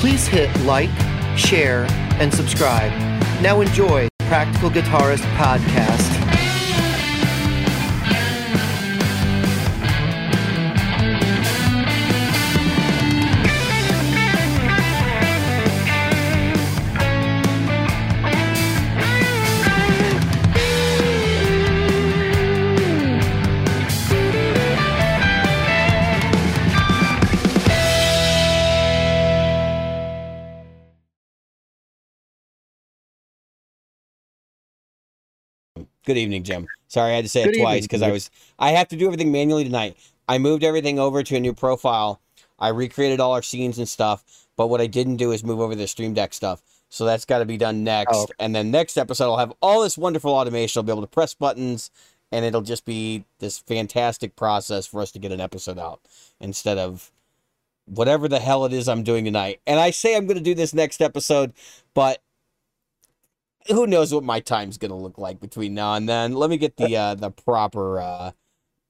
Please hit like, share, and subscribe. Now enjoy Practical Guitarist Podcast. Good evening, Jim. Sorry, I had to say Good it twice because I was I have to do everything manually tonight. I moved everything over to a new profile. I recreated all our scenes and stuff, but what I didn't do is move over the Stream Deck stuff. So that's got to be done next. Oh, okay. And then next episode, I'll have all this wonderful automation. I'll be able to press buttons, and it'll just be this fantastic process for us to get an episode out instead of whatever the hell it is I'm doing tonight. And I say I'm going to do this next episode, but who knows what my time's going to look like between now and then. Let me get the uh, the proper uh,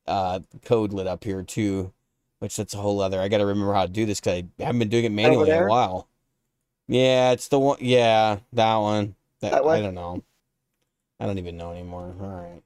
uh, code lit up here too, which that's a whole other. I got to remember how to do this because I haven't been doing it manually in a while. Yeah, it's the one. Yeah, that one. That, That one? I don't know. I don't even know anymore. All right.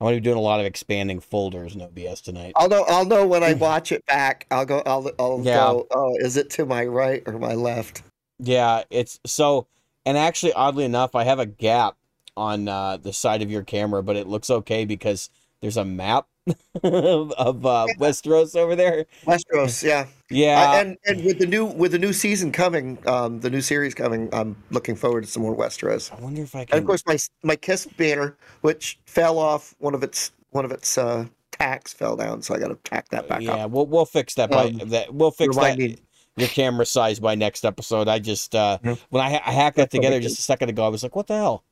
I'm gonna be doing a lot of expanding folders, no BS tonight. I'll know. I'll know when I watch it back. I'll go. I'll. I'll Yeah. go. Oh, is it to my right or my left? Yeah, it's so, and actually, oddly enough, I have a gap on uh, the side of your camera, but it looks okay because there's a map of, uh, Westeros over there. Westeros. Yeah. Yeah, I- and and with the new with the new season coming, um, the new series coming, I'm looking forward to some more Westeros. I wonder if I And can. of course, my my Kiss banner, which fell off one of its one of its uh, tacks, fell down, so I got to tack that back yeah, up. we'll we'll fix that by Um, that. We'll fix that. me- Your camera size by next episode. I just uh when I, I hacked that together just a second ago, I was like, "What the hell?"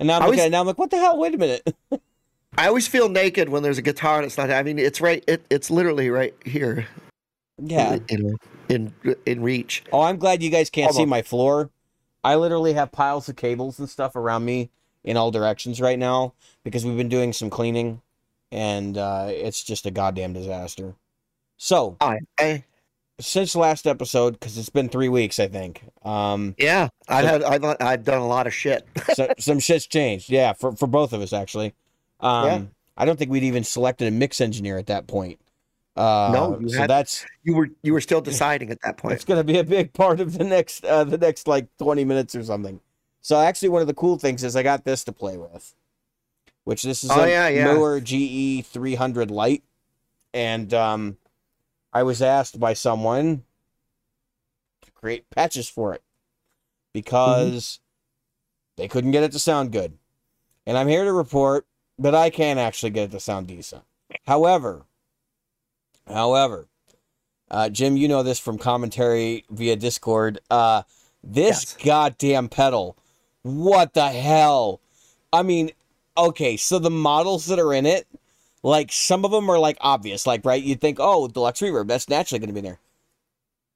And now I'm I looking was- at it now. I'm like, "What the hell? Wait a minute." I always feel naked when there's a guitar and it's not. I mean, it's right. It, it's literally right here. yeah. Know, in in reach. Oh, I'm glad you guys can't Hold see on. my floor. I literally have piles of cables and stuff around me in all directions right now because we've been doing some cleaning and uh, it's just a goddamn disaster. So, I, I since last episode, because it's been three weeks, I think, um, yeah. I've So- had I've I've done a lot of shit. so, some shit's changed. Yeah, for, for both of us, actually. Um, Yeah. I don't think we'd even selected a mix engineer at that point. Uh, No, you so had- that's You were you were still deciding at that point. It's going to be a big part of the next uh, the next like 20 minutes or something. So actually one of the cool things is I got this to play with. Which this is Oh, a yeah, yeah. GE 300 Lite, and um I was asked by someone to create patches for it because they couldn't get it to sound good. And I'm here to report that I can actually get it to sound decent. However, however, uh, Jim, you know this from commentary via Discord. Uh, this Yes. goddamn pedal, what the hell? I mean, okay, so the models that are in it, like some of them are like obvious, like right, you'd think, oh, deluxe reverb, that's naturally going to be in there,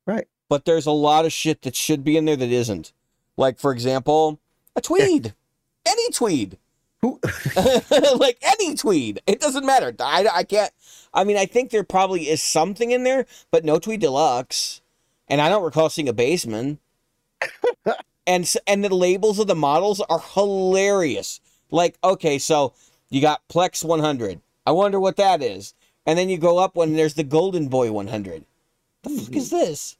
Right. But there's a lot of shit that should be in there that isn't. Like for example, a tweed, any tweed. Who- like any tweed. It doesn't matter. I, I can't. I mean, I think there probably is something in there, but no tweed deluxe. And I don't recall seeing a Bassman. and and the labels of the models are hilarious. Like, okay, so you got Plex 100. I wonder what that is. And then you go up when there's the Golden Boy 100. The fuck is this?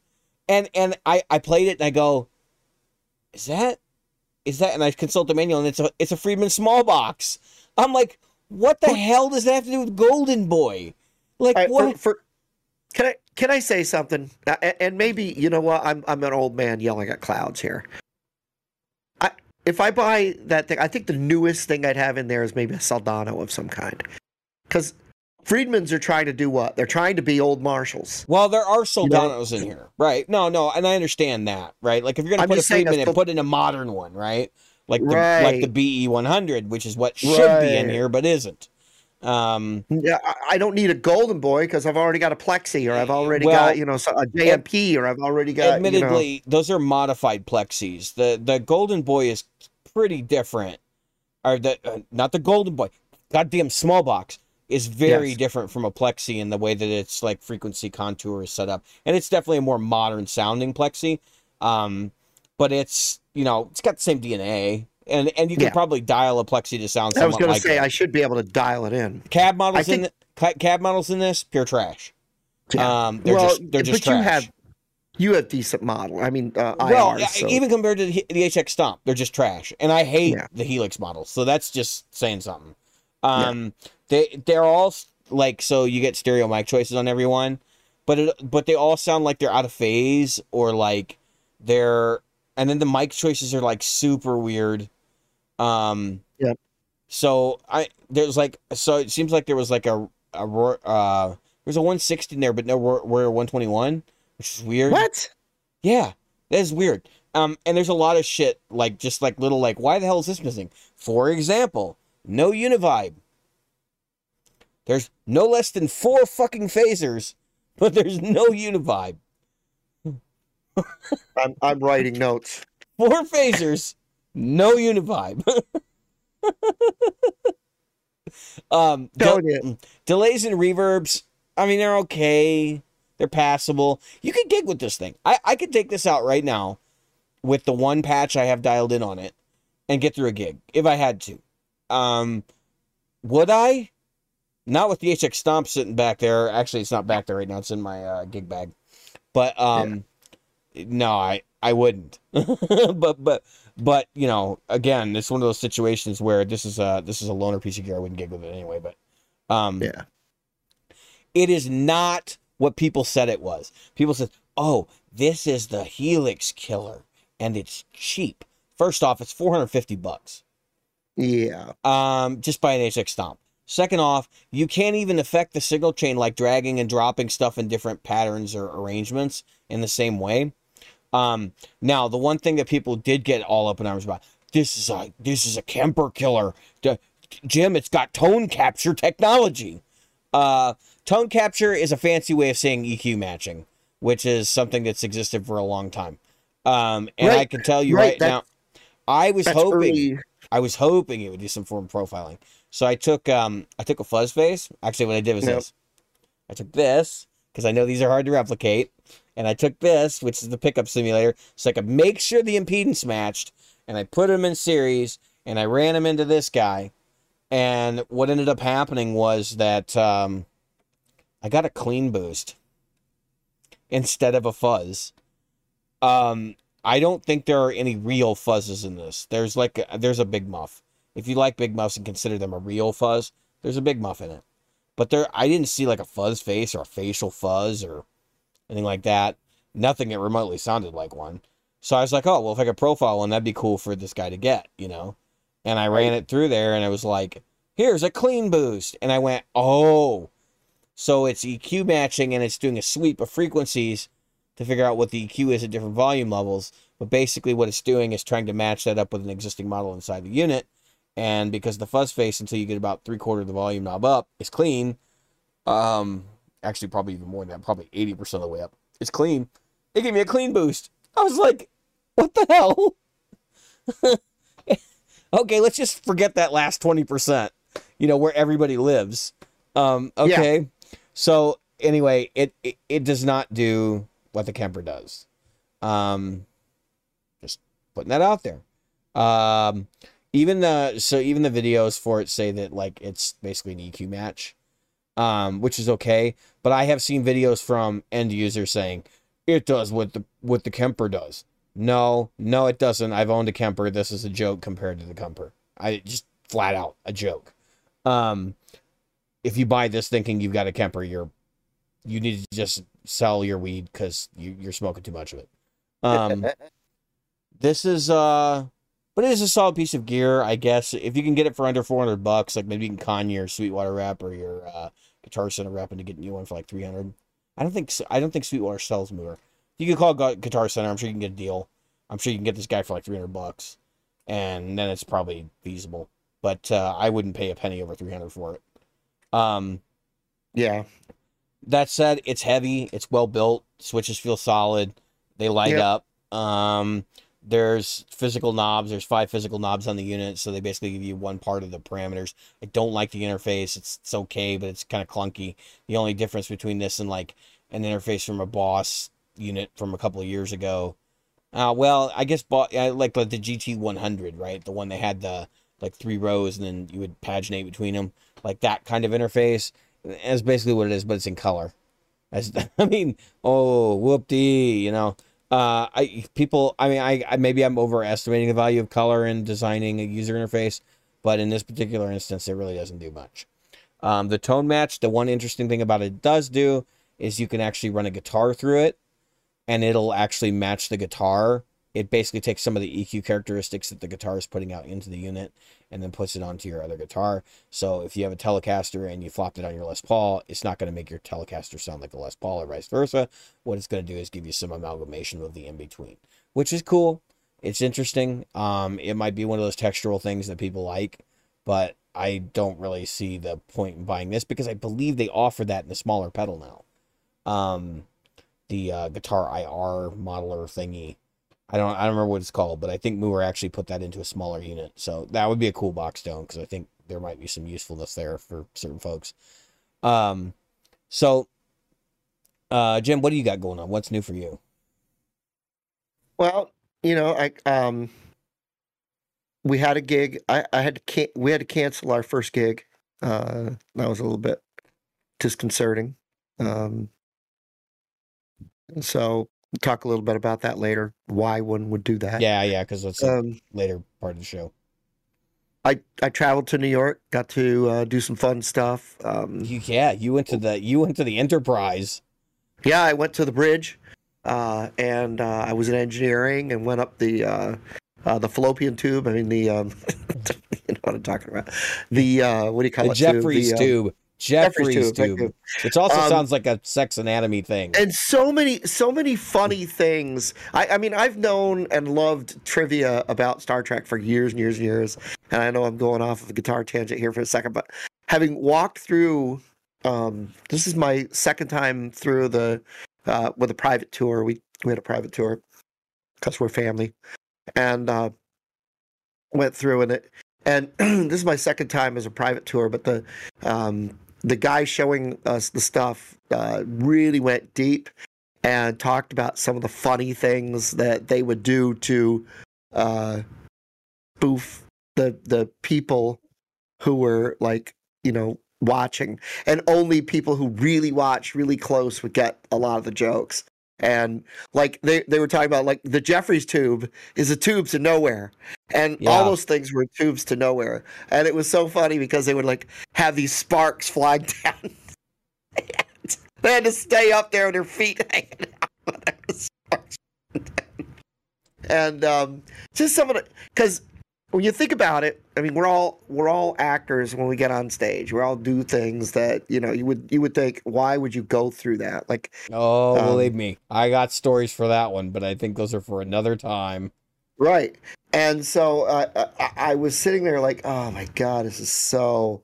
And and I I played it and I go, is that is that? And I consult the manual and it's a it's a Friedman small box. I'm like, what the hell does that have to do with Golden Boy? Like right, what? for, for can I can I say something? Uh, And maybe you know what? I'm I'm an old man yelling at clouds here. I if I buy that thing, I think the newest thing I'd have in there is maybe a Soldano of some kind, because Friedmans are trying to do what? They're trying to be old Marshalls. Well, there are know- Soldanos in here, right? No, no, and I understand that, right? Like if you're gonna put a and put in a modern one, right? Like the like the BE 100, which is what should be in here but isn't. Um, Yeah, I- don't need a Golden Boy because I've already got a Plexi, or I've already Well, got you know a JMP, or I've already got. you know- admittedly, those are modified plexis. The the Golden Boy is pretty different. Or the uh, not the Golden Boy, goddamn small box is very Yes. different from a plexi in the way that its like frequency contour is set up, and it's definitely a more modern sounding plexi. Um, but it's you know it's got the same DNA, and and you can Yeah. probably dial a plexi to sound I was going to like say it. I should be able to dial it in. cab models in ca- cab models in this pure trash. Um, they're well, just they're just but you have you have decent model. I mean, uh, well, IRs, so- even compared to the, the HX Stomp, they're just trash, and I hate Yeah. the Helix models. So that's just saying something. Um, they they're all like so you get stereo mic choices on everyone, but it, but they all sound like they're out of phase or like they're and then the mic choices are like super weird. Um, Yep. So I there's like so it seems like there was like a a uh there's a 160 in there, but no Royer 121, which is weird. what? Yeah, that is weird. Um, and there's a lot of shit like just like little like why the hell is this missing? For example, no Univibe. There's no less than four fucking phasers, but there's no Univibe. I'm I'm writing notes. Four phasers, no Univibe. um, Telling delays and reverbs. I mean, they're okay. They're passable. You could gig with this thing. I, I could take this out right now with the one patch I have dialed in on it and get through a gig if I had to. Um, would I? Not with the HX Stomp sitting back there. Actually, it's not back there right now. It's in my uh, gig bag. But um, no, I I wouldn't. but but but you know, again, it's one of those situations where this is a this is a loner piece of gear. I wouldn't gig with it anyway. But um, Yeah. it is not what people said it was. People said, "Oh, this is the Helix killer, and it's cheap." First off, it's 450 bucks. Yeah. Um, just buy an HX Stomp. Second off, you can't even affect the signal chain like dragging and dropping stuff in different patterns or arrangements in the same way. Um, now the one thing that people did get all up in arms about this is a this is a Kemper killer. D- Jim, it's got tone capture technology. Uh, tone capture is a fancy way of saying EQ matching, which is something that's existed for a long time. Um, and I can tell you right, right, now, I was hoping early. I was hoping it would do some form of profiling. So I took um I took a fuzz face. Actually, what I did was Yep. this. I took this because I know these are hard to replicate, and I took this, which is the pickup simulator, so I could make sure the impedance matched, and I put them in series, and I ran them into this guy, and what ended up happening was that um, I got a clean boost instead of a fuzz. Um, I don't think there are any real fuzzes in this. There's like a, there's a big muff. If you like big muffs and consider them a real fuzz, there's a big muff in it. But there, I didn't see like a fuzz face or a facial fuzz or anything like that. Nothing that remotely sounded like one. So I was like, oh well, if I could profile one, that'd be cool for this guy to get, you know. And I ran it through there, and it was like, here's a clean boost, and I went, oh, so it's EQ matching, and it's doing a sweep of frequencies to figure out what the EQ is at different volume levels. But basically, what it's doing is trying to match that up with an existing model inside the unit. And because the fuzz face, until you get about three quarter of the volume knob up, is clean. Um, actually, probably even more than that, probably eighty percent of the way up. It's clean. It gave me a clean boost. I was like, what the hell? okay, let's just forget that last twenty percent. You know where everybody lives. Um, okay. So anyway, it, it it does not do what the Kemper does. Um, just putting that out there. Um, even the so even the videos for it say that like it's basically an EQ match, um, which is okay. But I have seen videos from end users saying it does what the what the Kemper does. No, no, it doesn't. I've owned a Kemper. This is a joke compared to the Kemper. I just flat out a joke. Um, if you buy this thinking you've got a Kemper, you're you need to just sell your weed because you, you're smoking too much of it. Um, this is uh, but it is a solid piece of gear, I guess. If you can get it for under 400 bucks, like maybe you can con your Sweetwater rep or your uh, Guitar Center rep into getting you one for like 300. I don't think I don't think Sweetwater sells more. You can call Guitar Center. I'm sure you can get a deal. I'm sure you can get this guy for like 300 bucks, and then it's probably feasible. But uh, I wouldn't pay a penny over 300 for it. Um, yeah. that said, it's heavy. It's well built. Switches feel solid. They light Yep. up. Um, there's physical knobs. There's five physical knobs on the unit, so they basically give you one part of the parameters. I don't like the interface. It's it's okay, but it's kind of clunky. The only difference between this and like an interface from a Boss unit from a couple of years ago. Uh, well, I guess bo- like the GT 100, right? The one they had the like three rows and then you would paginate between them, like that kind of interface. That's basically what it is, but it's in color. As I mean, oh whoop dee, you know. Uh, I people, I mean, I, I maybe I'm overestimating the value of color in designing a user interface, but in this particular instance, it really doesn't do much. Um, the tone match, the one interesting thing about it does do is you can actually run a guitar through it, and it'll actually match the guitar it basically takes some of the EQ characteristics that the guitar is putting out into the unit and then puts it onto your other guitar. So if you have a Telecaster and you flopped it on your Les Paul, it's not going to make your Telecaster sound like a Les Paul or vice versa. What it's going to do is give you some amalgamation of the in between, which is cool. It's interesting. Um, it might be one of those textural things that people like, but I don't really see the point in buying this because I believe they offer that in a smaller pedal now. Um, the uh, guitar IR modeler thingy I don't I don't remember what it's called, but I think Mooer actually put that into a smaller unit. So that would be a cool box stone because I think there might be some usefulness there for certain folks. Um, so, uh, Jim, what do you got going on? What's new for you? Well, you know, I um, we had a gig. I I had to can- we had to cancel our first gig. Uh, that was a little bit disconcerting. Um, so talk a little bit about that later. Why one would do that? Yeah, yeah, because it's um, later part of the show. I I traveled to New York, got to uh, do some fun stuff. Um, you, yeah, you went to the you went to the Enterprise. Yeah, I went to the bridge, uh, and uh, I was in engineering and went up the uh, uh, the fallopian tube. I mean the um, you know what I'm talking about. The uh, what do you call the it? Jefferies tube. The, tube. Tube, tube. which also um, sounds like a sex anatomy thing. And so many, so many funny things. I, I, mean, I've known and loved trivia about Star Trek for years and years and years. And I know I'm going off of a guitar tangent here for a second, but having walked through, um, this is my second time through the uh, with a private tour. We we had a private tour because we're family, and uh, went through and it. And this is my second time as a private tour, but the um, the guy showing us the stuff uh, really went deep and talked about some of the funny things that they would do to uh, spoof the the people who were like you know watching. And only people who really watch really close would get a lot of the jokes. And like they, they were talking about like the Jefferies tube is a tube to nowhere and yeah. all those things were tubes to nowhere and it was so funny because they would like have these sparks flying down they had to stay up there with their feet hanging out and um, just some of the because when you think about it, I mean, we're all we're all actors when we get on stage. We all do things that you know you would you would think, why would you go through that? Like, oh, um, believe me, I got stories for that one, but I think those are for another time. Right, and so uh, I, I was sitting there like, oh my god, this is so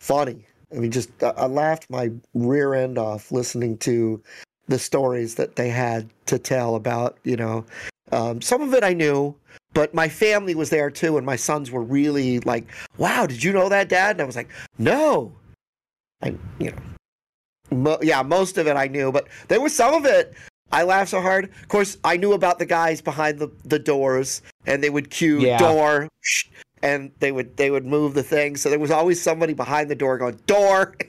funny. I mean, just I laughed my rear end off listening to the stories that they had to tell about. You know, um, some of it I knew but my family was there too, and my sons were really like, "Wow, did you know that, Dad?" And I was like, "No," I, you know, mo- yeah, most of it I knew, but there was some of it I laughed so hard. Of course, I knew about the guys behind the, the doors, and they would cue yeah. door, and they would they would move the thing. So there was always somebody behind the door going door.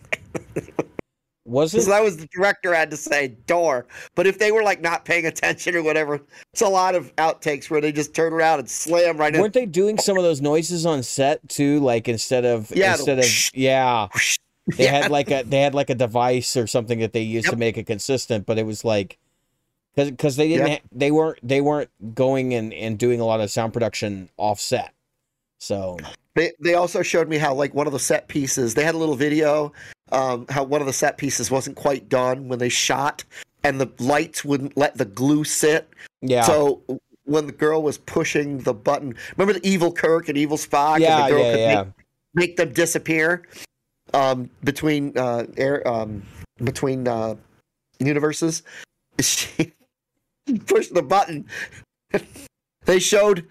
Was it? So that was the director had to say door. But if they were like not paying attention or whatever, it's a lot of outtakes where they just turn around and slam right Weren't they doing some of those noises on set too? Like instead of yeah, instead of yeah. They yeah. had like a they had like a device or something that they used yep. to make it consistent, but it was like because because they didn't yep. ha- they weren't they weren't going and, and doing a lot of sound production offset. So they they also showed me how like one of the set pieces they had a little video um, how one of the set pieces wasn't quite done when they shot, and the lights wouldn't let the glue sit. Yeah. So when the girl was pushing the button, remember the evil Kirk and evil Spock? Yeah, and the girl yeah, could yeah. Make, make, them disappear um, between uh, air um, between uh, universes. She pushed the button. they showed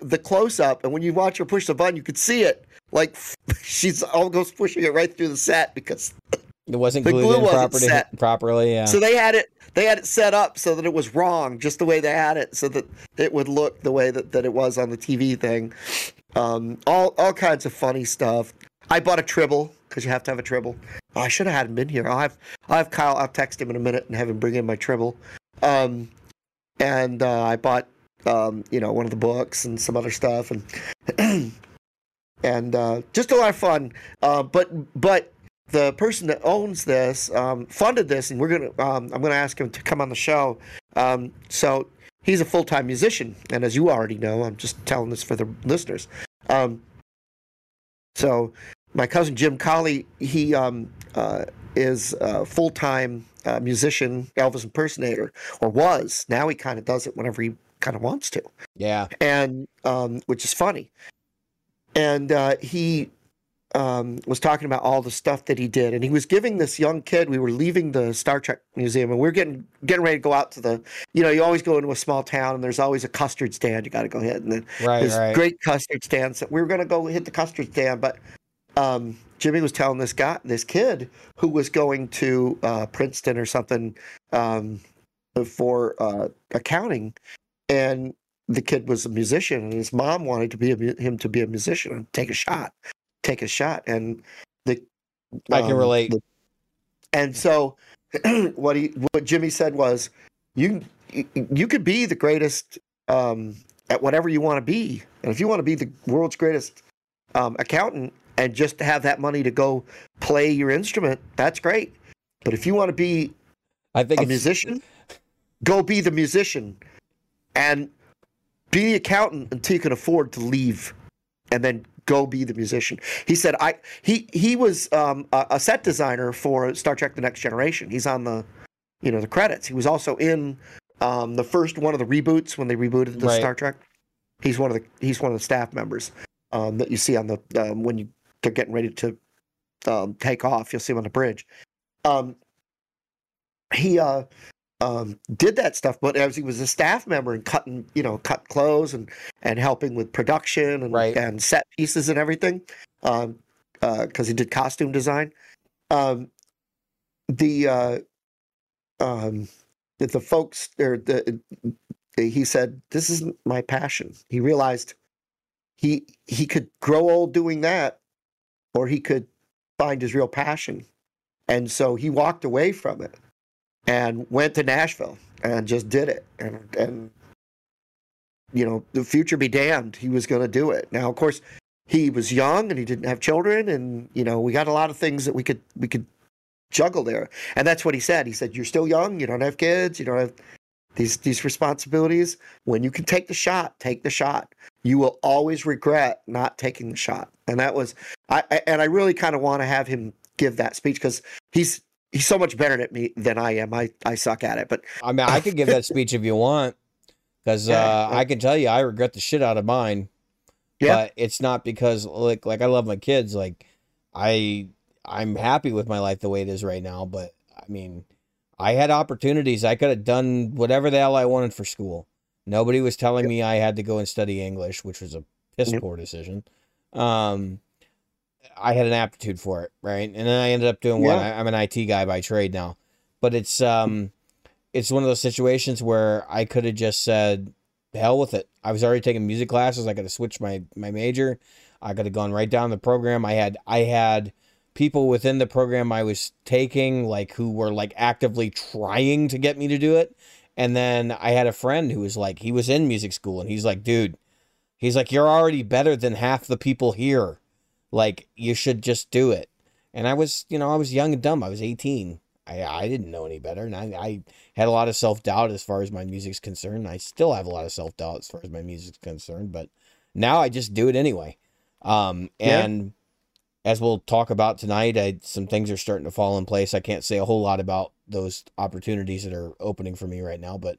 the close up, and when you watch her push the button, you could see it. Like she's almost pushing it right through the set because It wasn't The glued glue wasn't properly. set. Properly, yeah. So they had it they had it set up so that it was wrong, just the way they had it, so that it would look the way that, that it was on the TV thing. Um, all all kinds of funny stuff. I bought a tribble because you have to have a tribble. Oh, I should have had him in here. I'll have I'll have Kyle. I'll text him in a minute and have him bring in my tribble. Um, and uh, I bought um, you know one of the books and some other stuff and and uh, just a lot of fun. Uh, but but the person that owns this um, funded this, and we're gonna um, I'm gonna ask him to come on the show. Um, so he's a full time musician, and as you already know, I'm just telling this for the listeners. Um, so my cousin Jim Colley, he um, uh, is a full time uh, musician, Elvis impersonator, or was. Now he kind of does it whenever he kind of wants to yeah. and um, which is funny. And uh, he um, was talking about all the stuff that he did, and he was giving this young kid. We were leaving the Star Trek museum, and we are getting getting ready to go out to the. You know, you always go into a small town, and there's always a custard stand. You got to go hit, and then Right, there's right. great custard stands. We were going to go hit the custard stand, but um, Jimmy was telling this guy, this kid who was going to uh, Princeton or something um, for uh, accounting, and the kid was a musician, and his mom wanted to be a, him to be a musician. And take a shot, take a shot, and the I can um, relate. the- and so, what he what Jimmy said was, you you could be the greatest um, at whatever you want to be, and if you want to be the world's greatest um, accountant and just have that money to go play your instrument, that's great. But if you want to be I think a musician, go be the musician, and be the accountant until you can afford to leave, and then go be the musician. He said, "I he he was um, a, a set designer for Star Trek: The Next Generation. He's on the, you know, the credits. He was also in um, the first one of the reboots when they rebooted the Right. Star Trek. He's one of the he's one of the staff members um, that you see on the um, when you they're getting ready to um, take off. You'll see him on the bridge. Um, he uh, um, did that stuff, but as he was a staff member and cutting, you know, cut clothes and and helping with production and Right. and set pieces and everything, um, because he did costume design. Um, the uh, um, the, the folks or the he said this isn't my passion. He realized he he could grow old doing that, or he could find his real passion, and so he walked away from it and went to Nashville and just did it. And and you know, the future be damned, he was going to do it. Now, of course, he was young and he didn't have children, and you know, we got a lot of things that we could we could juggle there. And that's what he said. He said, "You're still young. You don't have kids. You don't have these these responsibilities. When you can take the shot, take the shot. You will always regret not taking the shot." And that was, I, I and I really kind of want to have him give that speech because he's he's so much better at me than I am. I I suck at it, but I mean, I could give that speech if you want, because Yeah, uh, yeah. I can tell you I regret the shit out of mine. Yeah. But it's not because like like I love my kids. Like I I'm happy with my life the way it is right now. But I mean, I had opportunities. I could have done whatever the hell I wanted for school. Nobody was telling me I had to go and study English, which was a piss Yep. poor decision. Um, I had an aptitude for it, right? And then I ended up doing what? Yeah. I, I'm an IT guy by trade now, but it's um, it's one of those situations where I could have just said, "Hell with it." I was already taking music classes. I could have switched my my major. I could have gone right down the program. I had I had people within the program I was taking like who were like actively trying to get me to do it. And then I had a friend who was like he was in music school and he's like, "Dude, he's like you're already better than half the people here. Like you should just do it." And I was, you know, I was young and dumb. I was 18. I I didn't know any better and I I had a lot of self-doubt as far as my music's concerned. I still have a lot of self-doubt as far as my music's concerned, but now I just do it anyway. Um Yeah. As we'll talk about tonight, I, some things are starting to fall in place. I can't say a whole lot about those opportunities that are opening for me right now, but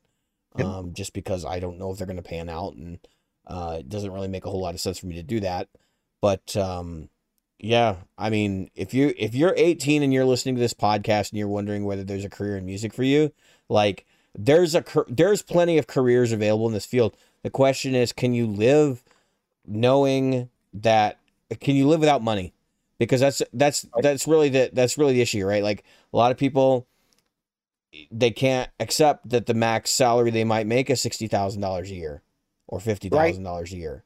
Yep. um, just because I don't know if they're going to pan out, and uh, it doesn't really make a whole lot of sense for me to do that. But um, yeah, I mean, if you if you're 18 and you're listening to this podcast and you're wondering whether there's a career in music for you, like there's a there's plenty of careers available in this field. The question is, can you live knowing that? Can you live without money? Because that's that's that's really the that's really the issue, right? Like a lot of people, they can't accept that the max salary they might make is sixty thousand dollars a year or fifty thousand dollars a year,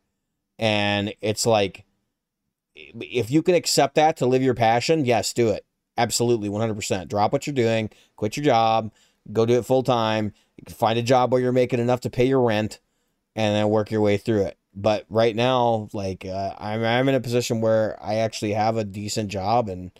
and it's like, if you can accept that to live your passion, yes, do it. Absolutely, one hundred percent. Drop what you're doing, quit your job, go do it full time. Find a job where you're making enough to pay your rent, and then work your way through it. But right now, like uh, I'm, I'm in a position where I actually have a decent job, and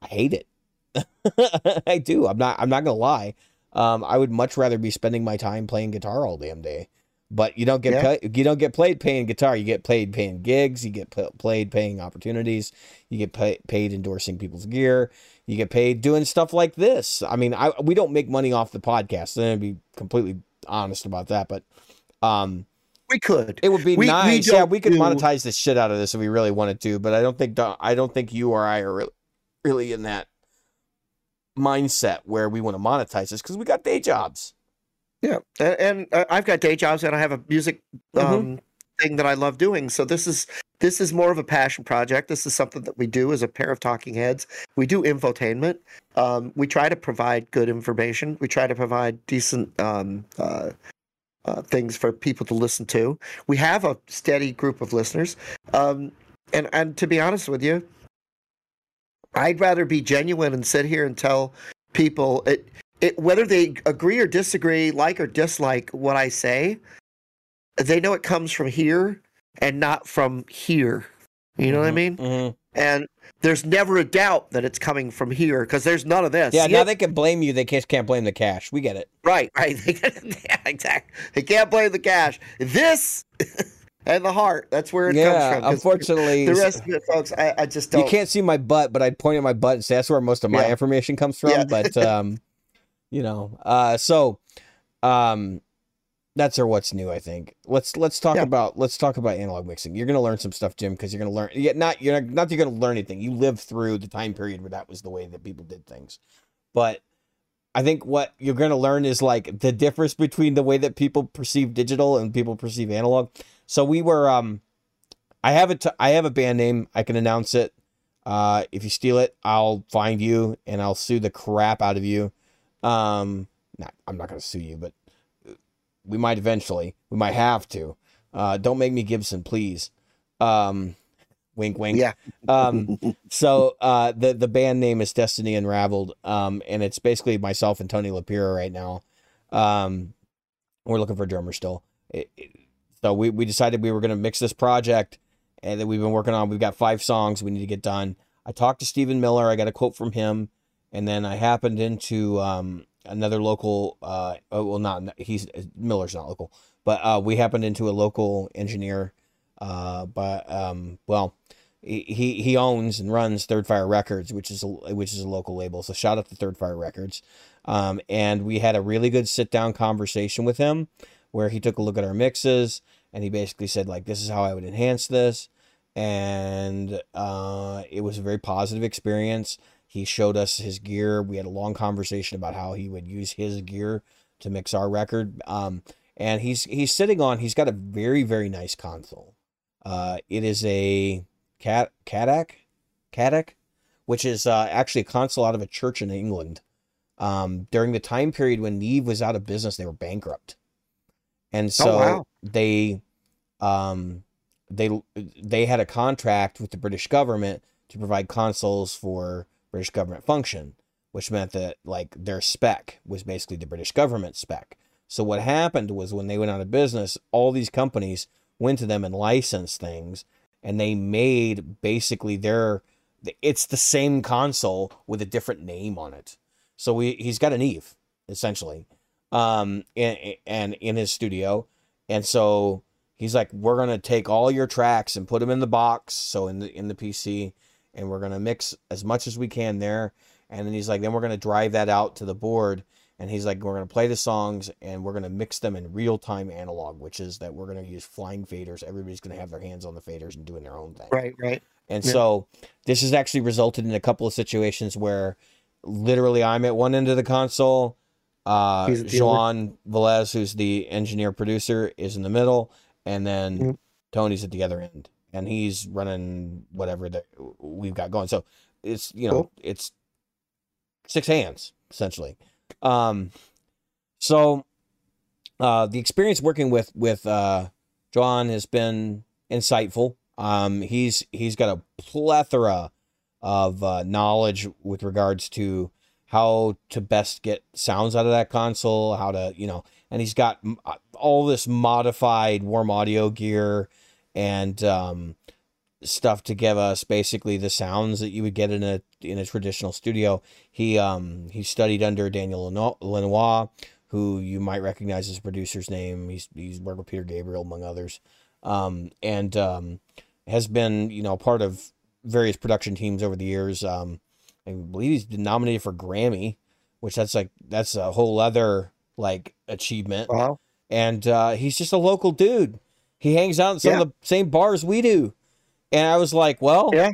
I hate it. I do. I'm not. I'm not gonna lie. Um, I would much rather be spending my time playing guitar all damn day. But you don't get Yeah. pay, you don't get played paying guitar. You get paid paying gigs. You get pl- played paying opportunities. You get pay, paid endorsing people's gear. You get paid doing stuff like this. I mean, I we don't make money off the podcast. I'm gonna be completely honest about that, but um, We could. it would be We- we nice. yeah, we could do- monetize the shit out of this if we really wanted to. But I don't think I don't think you or I are really, in that mindset where we want to monetize this because we got day jobs. Yeah, and, and uh, I've got day jobs, and I have a music Mm-hmm. um, thing that I love doing. So this is this is more of a passion project. This is something that we do as a pair of talking heads. We do infotainment. Um, we try to provide good information. We try to provide decent um, uh, uh, things for people to listen to. We have a steady group of listeners, um, and and to be honest with you, I'd rather be genuine and sit here and tell people it, it whether they agree or disagree, like or dislike what I say, they know it comes from here and not from here. You know what I mean? Mhm. And there's never a doubt that it's coming from here because there's none of this. Yeah, See now it? they can blame you. They can't can't blame the cash. We get it. right, right. yeah, exactly. They can't blame the cash. This and the heart. That's where it yeah, comes from. unfortunately, the rest of it, folks, I, I just don't. you can't see my butt, but I'd point at my butt and say that's where most of my Yeah. information comes from. Yeah. But um, you know, uh, so um, that's our what's new. I think let's let's talk Yeah. about let's talk about analog mixing. You're gonna learn some stuff, Jim, because you're gonna learn. Yeah, not you're not, not that you're gonna learn anything. You lived through the time period where that was the way that people did things, but. I think what you're going to learn is like the difference between the way that people perceive digital and people perceive analog. So we were um I have a t- I have a band name. I can announce it. Uh, if you steal it, I'll find you and I'll sue the crap out of you. Um, not, I'm not gonna sue you, but we might eventually. We might have to. Uh, don't make me Gibson, please. Um, wink, wink. Yeah. Um, so uh, the the band name is Destiny Unraveled, um, and it's basically myself and Tony Lapira right now. Um, we're looking for a drummer still. It- it- so we, we decided we were going to mix this project, and that we've been working on. We've got five songs we need to get done. I talked to Stephen Miller. I got a quote from him, and then I happened into um, another local. Uh, oh, well, not he's Miller's not local, but uh, we happened into a local engineer. Uh, but um, well, he he owns and runs Third Fire Records, which is a, which is a local label. So shout out to Third Fire Records. Um, and we had a really good sit down conversation with him, where he took a look at our mixes and he basically said like, "This is how I would enhance this," and uh, it was a very positive experience. He showed us his gear. We had a long conversation about how he would use his gear to mix our record. Um, and he's he's sitting on. He's got a very very nice console. Uh, it is a cat Cadac, Cadac, which is uh, actually a console out of a church in England. Um, during the time period when Neve was out of business, they were bankrupt, and so wow. they, um, they they had a contract with the British government to provide consoles for British government function, which meant that like their spec was basically the British government spec. So what happened was when they went out of business, all these companies went to them and licensed things, and they made basically their it's the same console with a different name on it. So we he's got a Neve essentially, um, and, in his studio, and so he's like, we're gonna take all your tracks and put them in the box, so in the in the PC, and we're gonna mix as much as we can there, and then he's like, then we're gonna drive that out to the board, and he's like, we're gonna play the songs and we're gonna mix them in real time analog, which is that we're gonna use flying faders. Everybody's gonna have their hands on the faders and doing their own thing. Right, right. And Yeah. so this has actually resulted in a couple of situations where literally I'm at one end of the console, Uh, John Velez, who's the engineer producer, is in the middle, and then Mhm. Tony's at the other end, and he's running whatever that we've got going. So it's you know Cool. it's six hands essentially. Um, so uh, the experience working with with uh, John has been insightful. Um, he's he's got a plethora of uh, knowledge with regards to how to best get sounds out of that console, how to you know, and he's got uh, all this modified warm audio gear and um, stuff to give us basically the sounds that you would get in a in a traditional studio. He um he studied under Daniel Lanois, who you might recognize as a producer's name. He's he's worked with Peter Gabriel among others, um, and um, has been you know part of various production teams over the years. Um, I believe he's been nominated for Grammy, which that's like that's a whole other like achievement. Wow. And uh, he's just a local dude. He hangs out in some Yeah. of the same bars we do, and I was like, well, Yeah.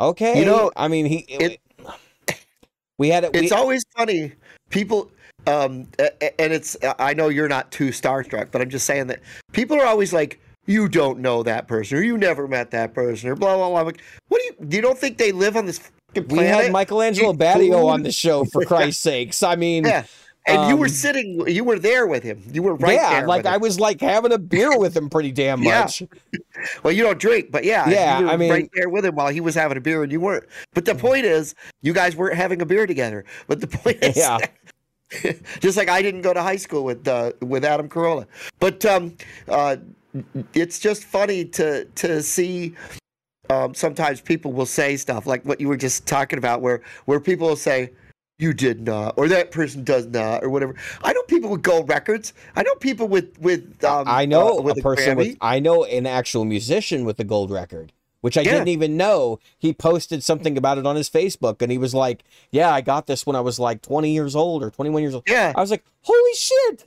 okay. You know, I mean, he. it- we had it. We, It's always funny. People, um, and it's, I know you're not too starstruck, but I'm just saying that people are always like, you don't know that person, or you never met that person, or blah, blah, blah. I'm like, what do you, you don't think they live on this fucking we had Michael Angelo Batio on the show for Christ's sakes. I mean, yeah. And you were um, sitting, you were there with him. You were right yeah, there. like I was like having a beer with him pretty damn much. Yeah. Well, you don't drink, but yeah, Yeah, I mean- right there with him while he was having a beer and you weren't. But the point is, you guys weren't having a beer together. But the point is, Yeah. just like I didn't go to high school with uh, with Adam Carolla. But um, uh, it's just funny to to see. Um, sometimes people will say stuff like what you were just talking about, where where people will say, "You did not," or "That person does not," or whatever. I know people with gold records. I know people with with. Um, I know uh, with a person Grammy. with I know an actual musician with a gold record, which I Yeah. didn't even know. He posted something about it on his Facebook and he was like, "Yeah, I got this when I was like 20 years old or 21 years old." Yeah. I was like, "Holy shit."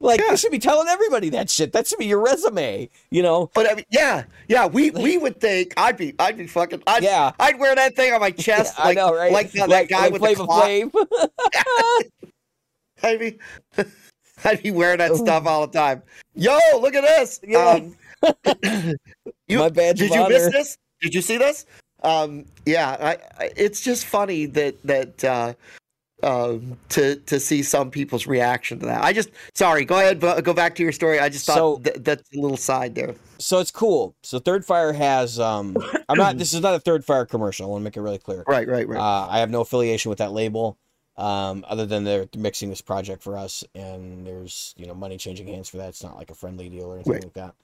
Like Yeah. you should be telling everybody that shit. That should be your resume, you know? But I mean, yeah, yeah, we we would think I'd be I'd be fucking I'd, Yeah. I'd wear that thing on my chest I like know, right? like that, like, that guy like with the clock. I'd be I'd be wearing that stuff all the time. Yo, look at this. Yeah. Um, you, My badge did you miss this? Did you see this? Um, yeah, I, I, it's just funny that that uh, um, to to see some people's reaction to that. I just sorry. Go ahead, go back to your story. I just thought So- th- that's a little side there. so it's cool. So Third Fire has um I'm not this is not a Third Fire commercial. I want to make it really clear. Right, right, right. Uh, I have no affiliation with that label, um, other than they're mixing this project for us, and there's you know money changing hands for that. It's not like a friendly deal or anything Right. like that.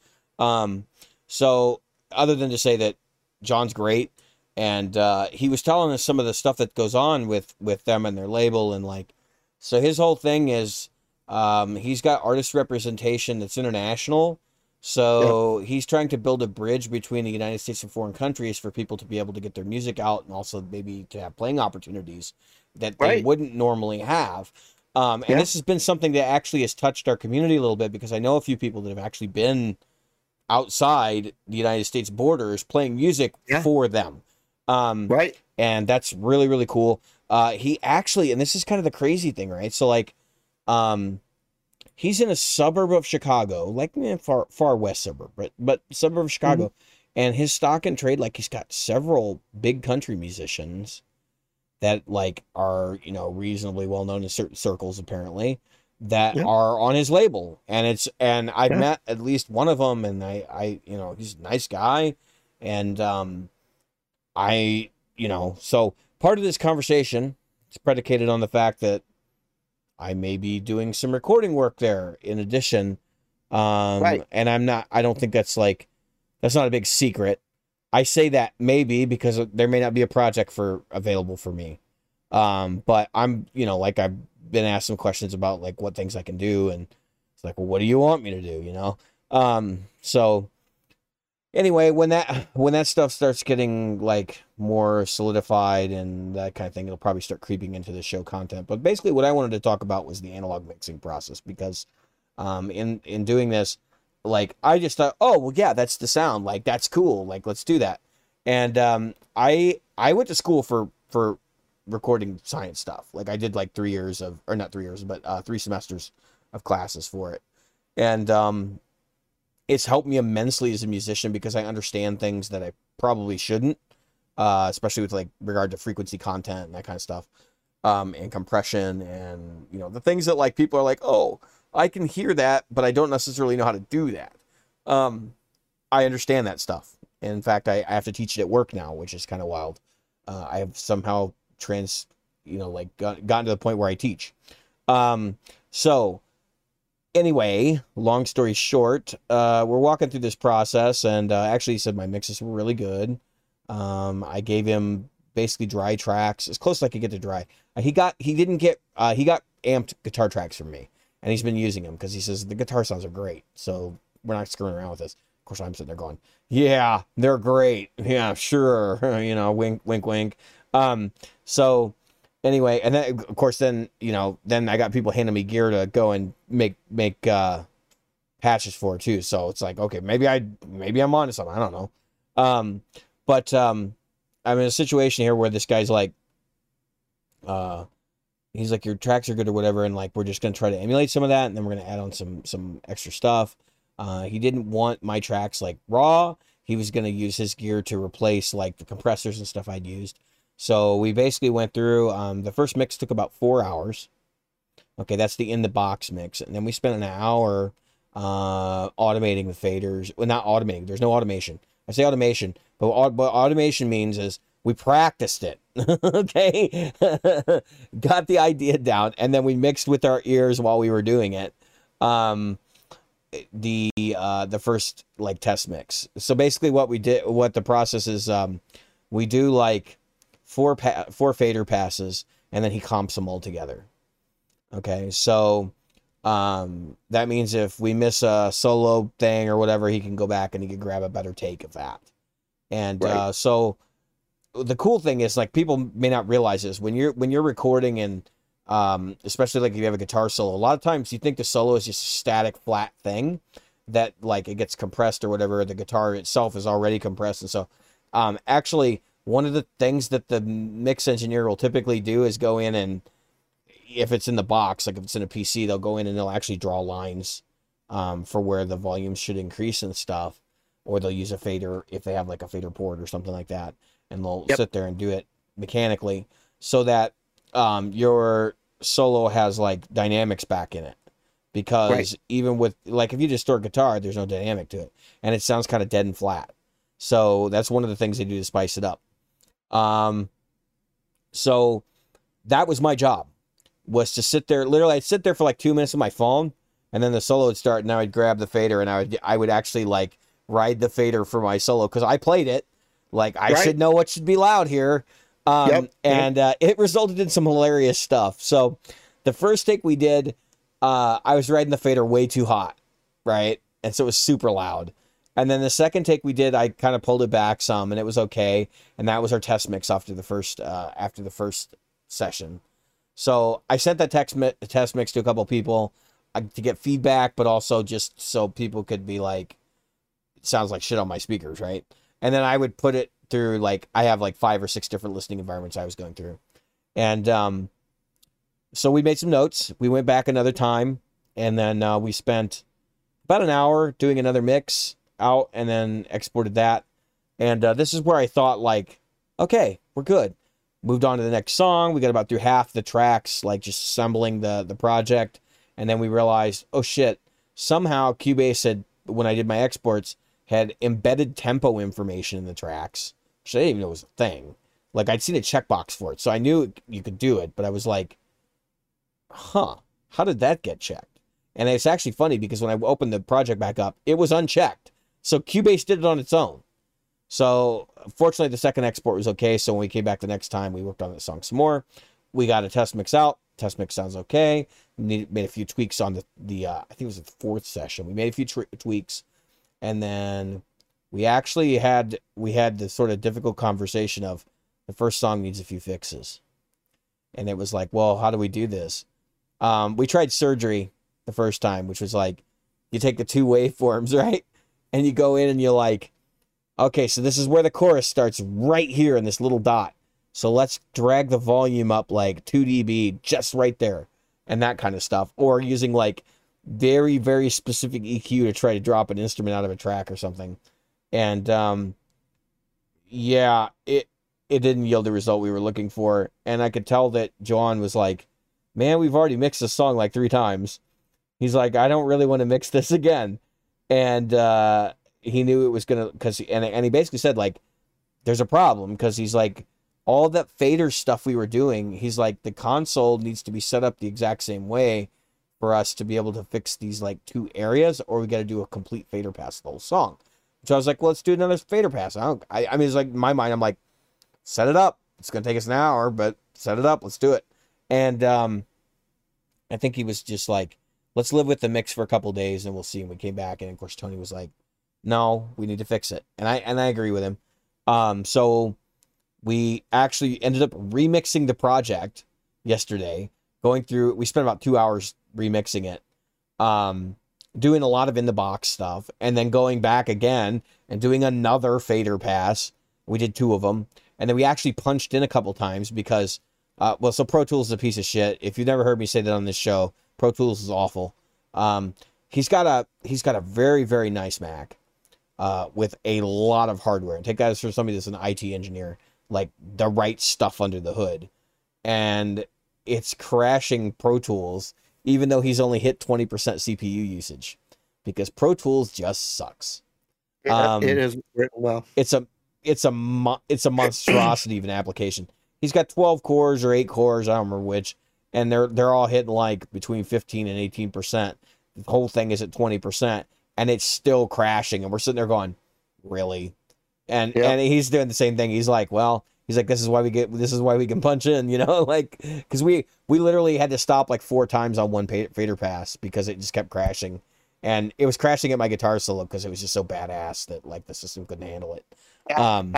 Um, so other than to say that John's great, and uh, he was telling us some of the stuff that goes on with with them and their label, and like, so his whole thing is, um, he's got artist representation that's international. So he's trying to build a bridge between the United States and foreign countries for people to be able to get their music out and also maybe to have playing opportunities that they wouldn't normally have. Um, and Yeah. this has been something that actually has touched our community a little bit because I know a few people that have actually been outside the United States borders playing music Yeah. for them. Um, right. and that's really really cool. Uh, he actually, and this is kind of the crazy thing, right? So like, um, he's in a suburb of Chicago, like eh, far far west suburb, but but suburb of Chicago, and his stock and trade, like he's got several big country musicians that like are you know reasonably well known in certain circles apparently that Yeah. are on his label and it's and i've Yeah. met at least one of them and i i you know he's a nice guy and um i you know so part of this conversation is predicated on the fact that i may be doing some recording work there in addition. Um Right. and i'm not i don't think that's like that's not a big secret. I say that maybe because there may not be a project for available for me. Um but i'm you know like i've been asked some questions about like what things i can do and it's like well what do you want me to do? You know? Um so anyway when that when that stuff starts getting like more solidified and that kind of thing it'll probably start creeping into the show content. But basically what i wanted to talk about was the analog mixing process because um in in doing this like i just thought oh well yeah that's the sound. Like that's cool. Like let's do that. And um i i went to school for for recording science stuff. Like I did like three years of, or not three years, but uh, three semesters of classes for it, and um, it's helped me immensely as a musician because I understand things that I probably shouldn't, uh, especially with like regard to frequency content and that kind of stuff, um, and compression and you know the things that like people are like, oh, I can hear that, but I don't necessarily know how to do that. Um, I understand that stuff. in fact, I, I have to teach it at work now, which is kind of wild. Uh, I have somehow trans, you know, like got, gotten to the point where I teach. Um, so anyway, long story short, uh, we're walking through this process, and uh, actually, he said my mixes were really good. Um, I gave him basically dry tracks as close as I could get to dry. Uh, he got he didn't get uh, he got amped guitar tracks from me, and he's been using them because he says the guitar sounds are great. So we're not screwing around with this. Of course, I'm sitting there going, "Yeah, they're great. Yeah, sure. you know, wink, wink, wink." Um, so anyway, and then of course, then you know, then I got people handing me gear to go and make make uh, patches for too. So it's like, okay, maybe I maybe I'm onto something. I don't know. Um, but um, I'm in a situation here where this guy's like, uh, he's like, your tracks are good or whatever, and like we're just gonna try to emulate some of that, and then we're gonna add on some some extra stuff. Uh, he didn't want my tracks like raw. He was gonna use his gear to replace like the compressors and stuff I'd used. So we basically went through. Um, the first mix took about four hours. Okay, that's the in the box mix, and then we spent an hour uh, automating the faders. Well, not automating. There's no automation. I say automation, but what automation means is we practiced it. okay, got the idea down, and then we mixed with our ears while we were doing it. Um, the uh, the first like test mix. So basically, what we did, what the process is, um, we do like four pa- four fader passes, and then he comps them all together. Okay, so um, that means if we miss a solo thing or whatever, he can go back and he can grab a better take of that. And right. uh, so the cool thing is like people may not realize this when you're when you're recording and um, especially like if you have a guitar solo. A lot of times you think the solo is just a static flat thing that like it gets compressed or whatever. The guitar itself is already compressed, and so um, actually one of the things that the mix engineer will typically do is go in and if it's in the box, like if it's in a PC, they'll go in and they'll actually draw lines um, for where the volumes should increase and stuff, or they'll use a fader if they have like a fader port or something like that, and they'll yep. sit there and do it mechanically so that um, your solo has like dynamics back in it. Because right. even with like if you just store guitar, there's no dynamic to it, and it sounds kind of dead and flat. So that's one of the things they do to spice it up. Um, so that was my job was to sit there. Literally, I'd sit there for like two minutes on my phone, and then the solo would start, and I would grab the fader, and I would I would actually like ride the fader for my solo because I played it. Like I right. should know what should be loud here. Um, yep. and uh, it resulted in some hilarious stuff. So the first take we did, uh, I was riding the fader way too hot, right? And so it was super loud. And then the second take we did, I kind of pulled it back some, and it was okay. And that was our test mix after the first uh, after the first session. So I sent that text mi- test mix to a couple people uh, to get feedback, but also just so people could be like, it sounds like shit on my speakers, right? And then I would put it through like I have like five or six different listening environments I was going through, and um, so we made some notes. We went back another time, and then uh, we spent about an hour doing another mix out and then exported that. And uh, this is where I thought, like, okay, we're good. Moved on to the next song. We got about through half the tracks, like just assembling the the project, and then we realized, oh shit! Somehow Cubase had, when I did my exports, had embedded tempo information in the tracks, which I didn't even know it was a thing. Like I'd seen a checkbox for it, so I knew you could do it, but I was like, huh, how did that get checked? And it's actually funny because when I opened the project back up, it was unchecked. So Cubase did it on its own. So fortunately, the second export was okay. So when we came back the next time, we worked on the song some more. We got a test mix out. Test mix sounds okay. We made a few tweaks on the the uh, I think it was the fourth session. We made a few tweaks, and then we actually had we had the sort of difficult conversation of the first song needs a few fixes, and it was like, well, how do we do this? Um, we tried surgery the first time, which was like you take the two waveforms, right? And you go in and you're like, okay, so this is where the chorus starts right here in this little dot. So let's drag the volume up like 2 dB just right there and that kind of stuff. Or using like very, very specific EQ to try to drop an instrument out of a track or something. And um, yeah, it it didn't yield the result we were looking for. And I could tell that John was like, Man, we've already mixed this song like three times. He's like, I don't really want to mix this again. And uh, he knew it was gonna because and and he basically said like, there's a problem because he's like, all that fader stuff we were doing. He's like, the console needs to be set up the exact same way for us to be able to fix these like two areas, or we got to do a complete fader pass the whole song. So I was like, well, let's do another fader pass. I don't. I, I mean, it's like in my mind. I'm like, set it up. It's gonna take us an hour, but set it up. Let's do it. And um, I think he was just like, let's live with the mix for a couple days and we'll see. And we came back, and of course Tony was like, no, we need to fix it. And I and I agree with him. Um, so we actually ended up remixing the project yesterday. Going through, we spent about two hours remixing it. Um, doing a lot of in the box stuff, and then going back again and doing another fader pass. We did two of them, and then we actually punched in a couple times because, uh, well, so Pro Tools is a piece of shit. If you've never heard me say that on this show, Pro Tools is awful. Um, he's got a he's got a very very nice Mac, uh, with a lot of hardware. And take that as for somebody that's an IT engineer, like the right stuff under the hood, and it's crashing Pro Tools even though he's only hit 20% CPU usage because Pro Tools just sucks. Um, it is written well. It's a it's a mo- it's a monstrosity of an application. He's got 12 cores or 8 cores, I don't remember which, and they're they're all hitting like between 15 and 18%. The whole thing is at 20% and it's still crashing and we're sitting there going, "Really?" And yep. and he's doing the same thing. He's like, "Well, he's like this is why we get this is why we can punch in you know like because we we literally had to stop like four times on one fader pass because it just kept crashing and it was crashing at my guitar solo because it was just so badass that like the system couldn't handle it um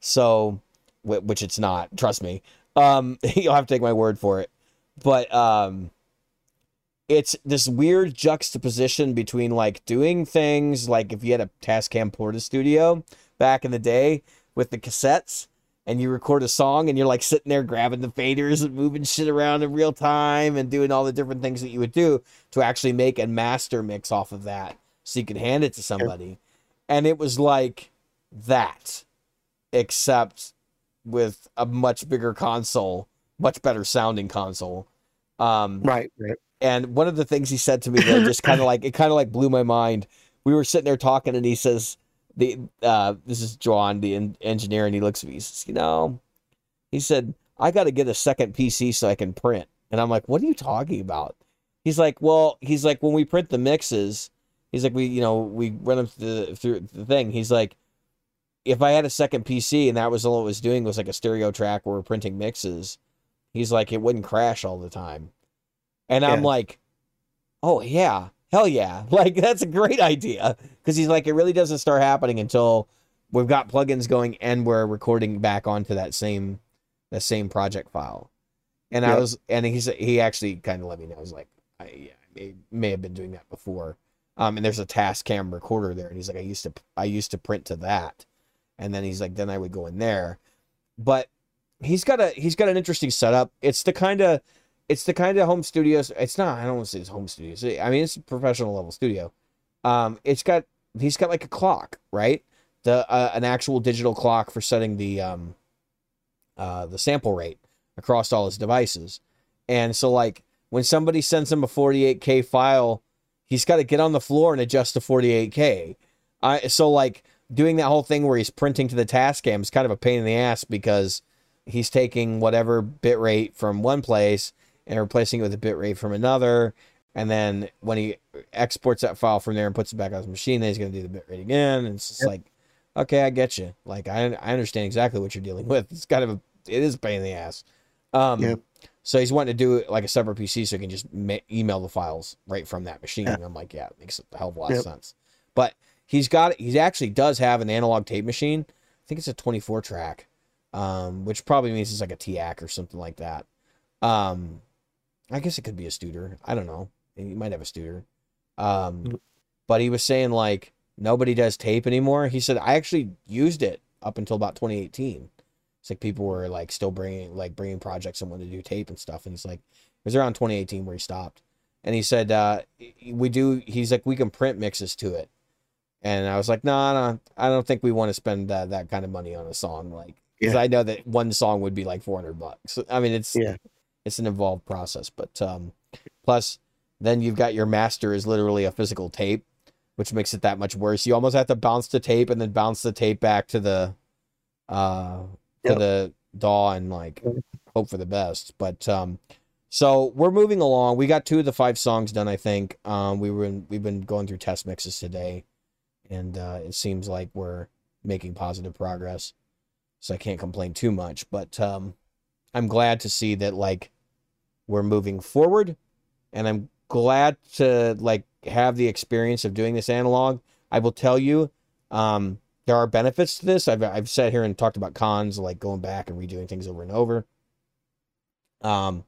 so which it's not trust me um you'll have to take my word for it but um it's this weird juxtaposition between like doing things like if you had a Tascam Portastudio back in the day with the cassettes and you record a song and you're like sitting there grabbing the faders and moving shit around in real time and doing all the different things that you would do to actually make a master mix off of that so you could hand it to somebody. And it was like that, except with a much bigger console, much better sounding console. Um, right, right. And one of the things he said to me that just kind of like it kind of like blew my mind. We were sitting there talking, and he says, the uh, this is John, the en- engineer, and he looks at me. He says, "You know," he said, "I got to get a second PC so I can print." And I'm like, "What are you talking about?" He's like, "Well, he's like, when we print the mixes, he's like, we, you know, we run them through the, through the thing. He's like, if I had a second PC and that was all it was doing was like a stereo track where we're printing mixes, he's like, it wouldn't crash all the time." And yeah. I'm like, "Oh yeah." hell yeah. Like that's a great idea. Because he's like it really doesn't start happening until we've got plugins going and we're recording back onto that same the same project file. And i was and he's he actually kind of let me know. I was like i yeah, may, may have been doing that before. Um and there's a Tascam recorder there and he's like i used to i used to print to that. And then he's like then i would go in there. But he's got a he's got an interesting setup it's the kind of it's the kind of home studios. It's not. I don't want to say it's home studios. I mean, it's a professional level studio. Um, it's got he's got like a clock, right? The uh, an actual digital clock for setting the um, uh, the sample rate across all his devices, and so like when somebody sends him a 48k file, he's got to get on the floor and adjust to 48k. I so like doing that whole thing where he's printing to the Tascam is kind of a pain in the ass because he's taking whatever bit rate from one place and replacing it with a bit rate from another. And then when he exports that file from there and puts it back on his machine, then he's going to do the bit rate again. And it's just yep. like, okay, I get you. Like, I, I understand exactly what you're dealing with. It's kind of a, it is a pain in the ass. Um, yep. So he's wanting to do it like a separate PC so he can just ma- email the files right from that machine. I'm like, yeah, it makes a hell of a lot of sense. But he's got, he actually does have an analog tape machine. I think it's a 24 track, um, which probably means it's like a TAC or something like that. Um, I guess it could be a Studer. I don't know. He might have a Studer. Um, mm. but he was saying like nobody does tape anymore. He said I actually used it up until about 2018. It's like people were like still bringing like bringing projects and wanted to do tape and stuff. And he's like, it was around 2018 where he stopped. And he said, uh, we do. He's like, we can print mixes to it. And I was like, no, nah, no, I don't think we want to spend that, that kind of money on a song. Like, because Yeah. I know that one song would be like 400 bucks. I mean, it's Yeah. it's an involved process. But um, plus, then you've got your master is literally a physical tape, which makes it that much worse. You almost have to bounce the tape and then bounce the tape back to the uh to Yep. the DAW and like hope for the best. But um, so we're moving along. We got two of the five songs done. I think um, we were in, we've been going through test mixes today, and uh, it seems like we're making positive progress. So I can't complain too much. But um, I'm glad to see that like we're moving forward, and I'm glad to like have the experience of doing this analog. I will tell you, um, there are benefits to this. I've I've sat here and talked about cons, like going back and redoing things over and over. Um,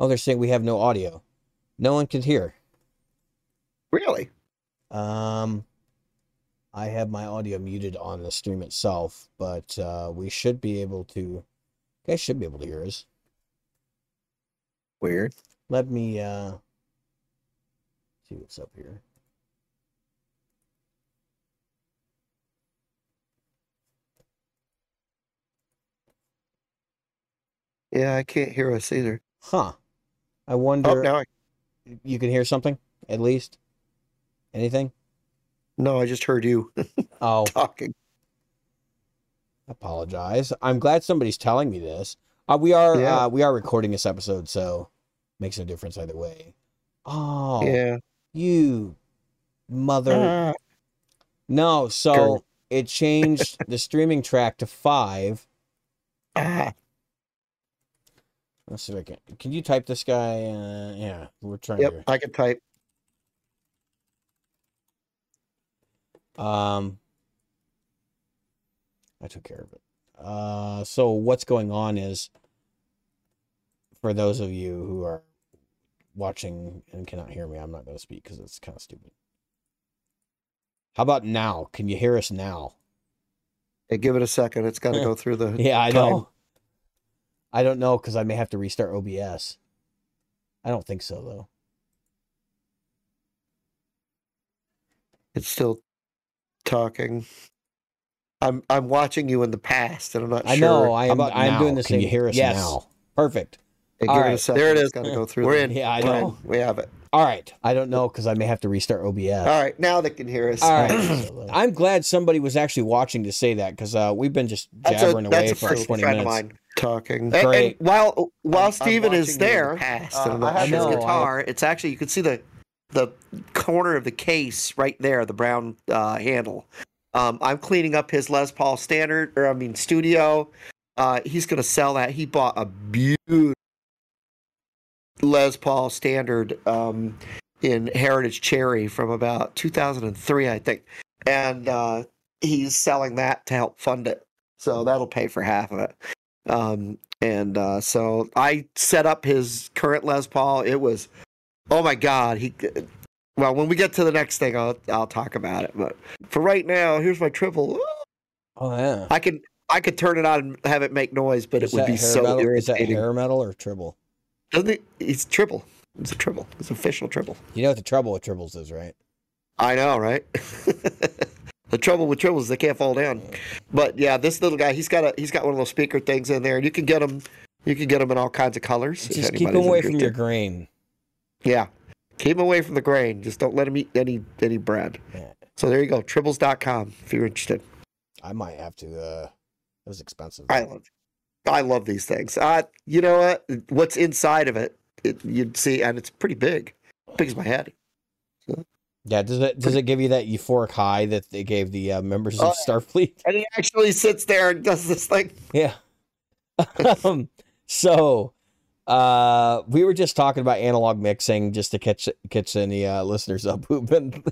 oh, they're saying we have no audio. No one can hear. Really? Um, I have my audio muted on the stream itself, but uh, we should be able to. You guys should be able to hear us. Weird. Let me uh see what's up here. Yeah, I can't hear us either. Huh. I wonder. Oh, now I, you can hear something at least. Anything? No, I just heard you Oh, talking. apologize. I'm glad somebody's telling me this. Uh, we are Yeah. uh, we are recording this episode, so makes no difference either way. Oh, Yeah. you mother. Ah, No, so Darn. it changed the streaming track to five. ah. Let's see if I can. Can you type this guy? Uh, yeah, we're trying Yep, I can type. Um, I took care of it. Uh, so what's going on is, for those of you who are watching and cannot hear me, I'm not going to speak because it's kind of stupid. How about now? Can you hear us now? Hey, give it a second. It's got to go through the. Yeah, I time. know. I don't know because I may have to restart OBS. I don't think so though. It's still talking. I'm I'm watching you in the past, and I'm not I sure. know. I am. about I'm now? doing the Can same. you hear us yes. now? Perfect. Hey, All give it a There It's got to go through. We're in. Yeah, I We're in. know. We have it. All right. I don't know because I may have to restart OBS. All right, now they can hear us. All right. I'm glad somebody was actually watching to say that because uh, we've been just That's a, jabbering away that's a for friend 20 of minutes. mine talking. And, and Great. while while I'm- I'm Steven is watching you in there, the past, uh, I'm have his sure. guitar. It's actually you can see the the corner of the case right there, the brown uh, handle. Um, I'm cleaning up his Les Paul Standard, or I mean Studio. Uh, he's gonna sell that. He bought a beautiful Les Paul Standard um, in Heritage Cherry from about 2003, I think, and uh, he's selling that to help fund it. So that'll pay for half of it. Um, and uh, so I set up his current Les Paul. It was, oh my God, he. Well, when we get to the next thing, I'll I'll talk about it. But for right now, here's my tribble. Oh yeah. I can I could turn it on and have it make noise, but Is it would be so metal? Is that irritating. hair metal or tribble? Doesn't it? It's tribble. It's a tribble. It's official tribble. You know what the trouble with tribbles is, right? I know, right? the trouble with tribbles, they can't fall down. But yeah, this little guy, he's got a he's got one of those speaker things in there, and you can get them. You can get them in all kinds of colors. Just keep them away from your grain. Yeah, keep him away from the grain. Just don't let him eat any any bread. Yeah. So there you go, tribbles.com if you're interested. I might have to. uh It was expensive. I love, I love these things. Uh, you know what? What's inside of it? it you'd see, and it's pretty big, big as my head. Yeah. Does it does it give you that euphoric high that they gave the uh, members Oh, of Starfleet? And he actually sits there and does this thing. Yeah. um, so uh we were just talking about analog mixing just to catch catch any uh listeners up who've been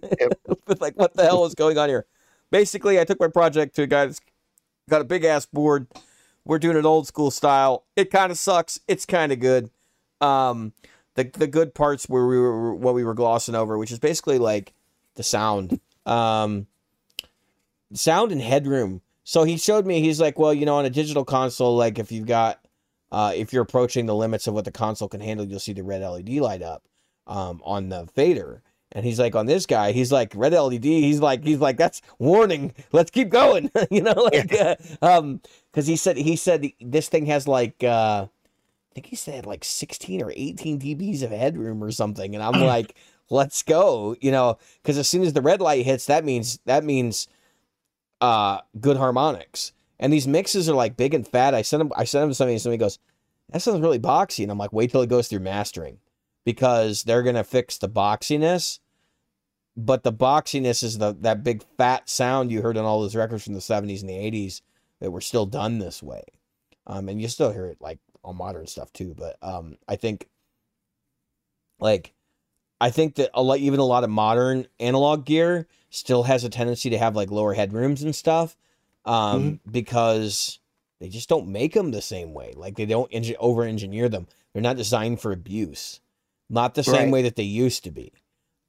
like what the hell is going on here? Basically i took my project to a guy that's got a big ass board. We're doing it old school style. It kind of sucks. It's kind of good. Um the the good parts where we were what we were glossing over which is basically like the sound. Um sound and headroom. So he showed me. He's like, well, you know, on a digital console, like if you've got, uh, if you're approaching the limits of what the console can handle, you'll see the red LED light up um, on the fader. And he's like, on this guy, he's like, red LED. He's like, he's like, that's warning. Let's keep going. you know, like, uh, um, because he said he said this thing has like, uh, I think he said like 16 or 18 dBs of headroom or something. And I'm like, let's go. You know, because as soon as the red light hits, that means that means uh good harmonics. And these mixes are like big and fat. I sent him I sent him something and somebody goes, that sounds really boxy. And I'm like, wait till it goes through mastering. Because they're gonna fix the boxiness. But the boxiness is the that big fat sound you heard on all those records from the 70s and the 80s that were still done this way. Um, and you still hear it like on modern stuff too. But um, I think like I think that a lot, even a lot of modern analog gear still has a tendency to have like lower headrooms and stuff, um, mm-hmm. because they just don't make them the same way. Like they don't engi- over engineer them. They're not designed for abuse, not the same right. way that they used to be.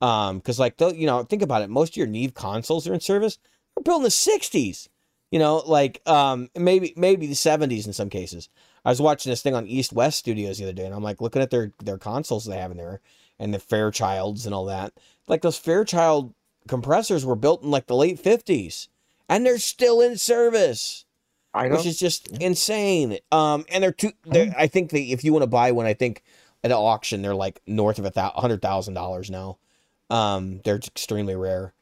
Um, because like though, you know, think about it. Most of your Neve consoles are in service. They're built in the '60s. You know, like um, maybe maybe the '70s in some cases. I was watching this thing on East West Studios the other day, and I'm like looking at their their consoles they have in there, and the Fairchilds and all that. Like those Fairchild compressors were built in like the late 50s, and they're still in service. I know. Which is just insane. Um, and they're too. They're, mm-hmm. I think that if you want to buy one, I think at an auction they're like north of a hundred thousand dollars now. Um, they're extremely rare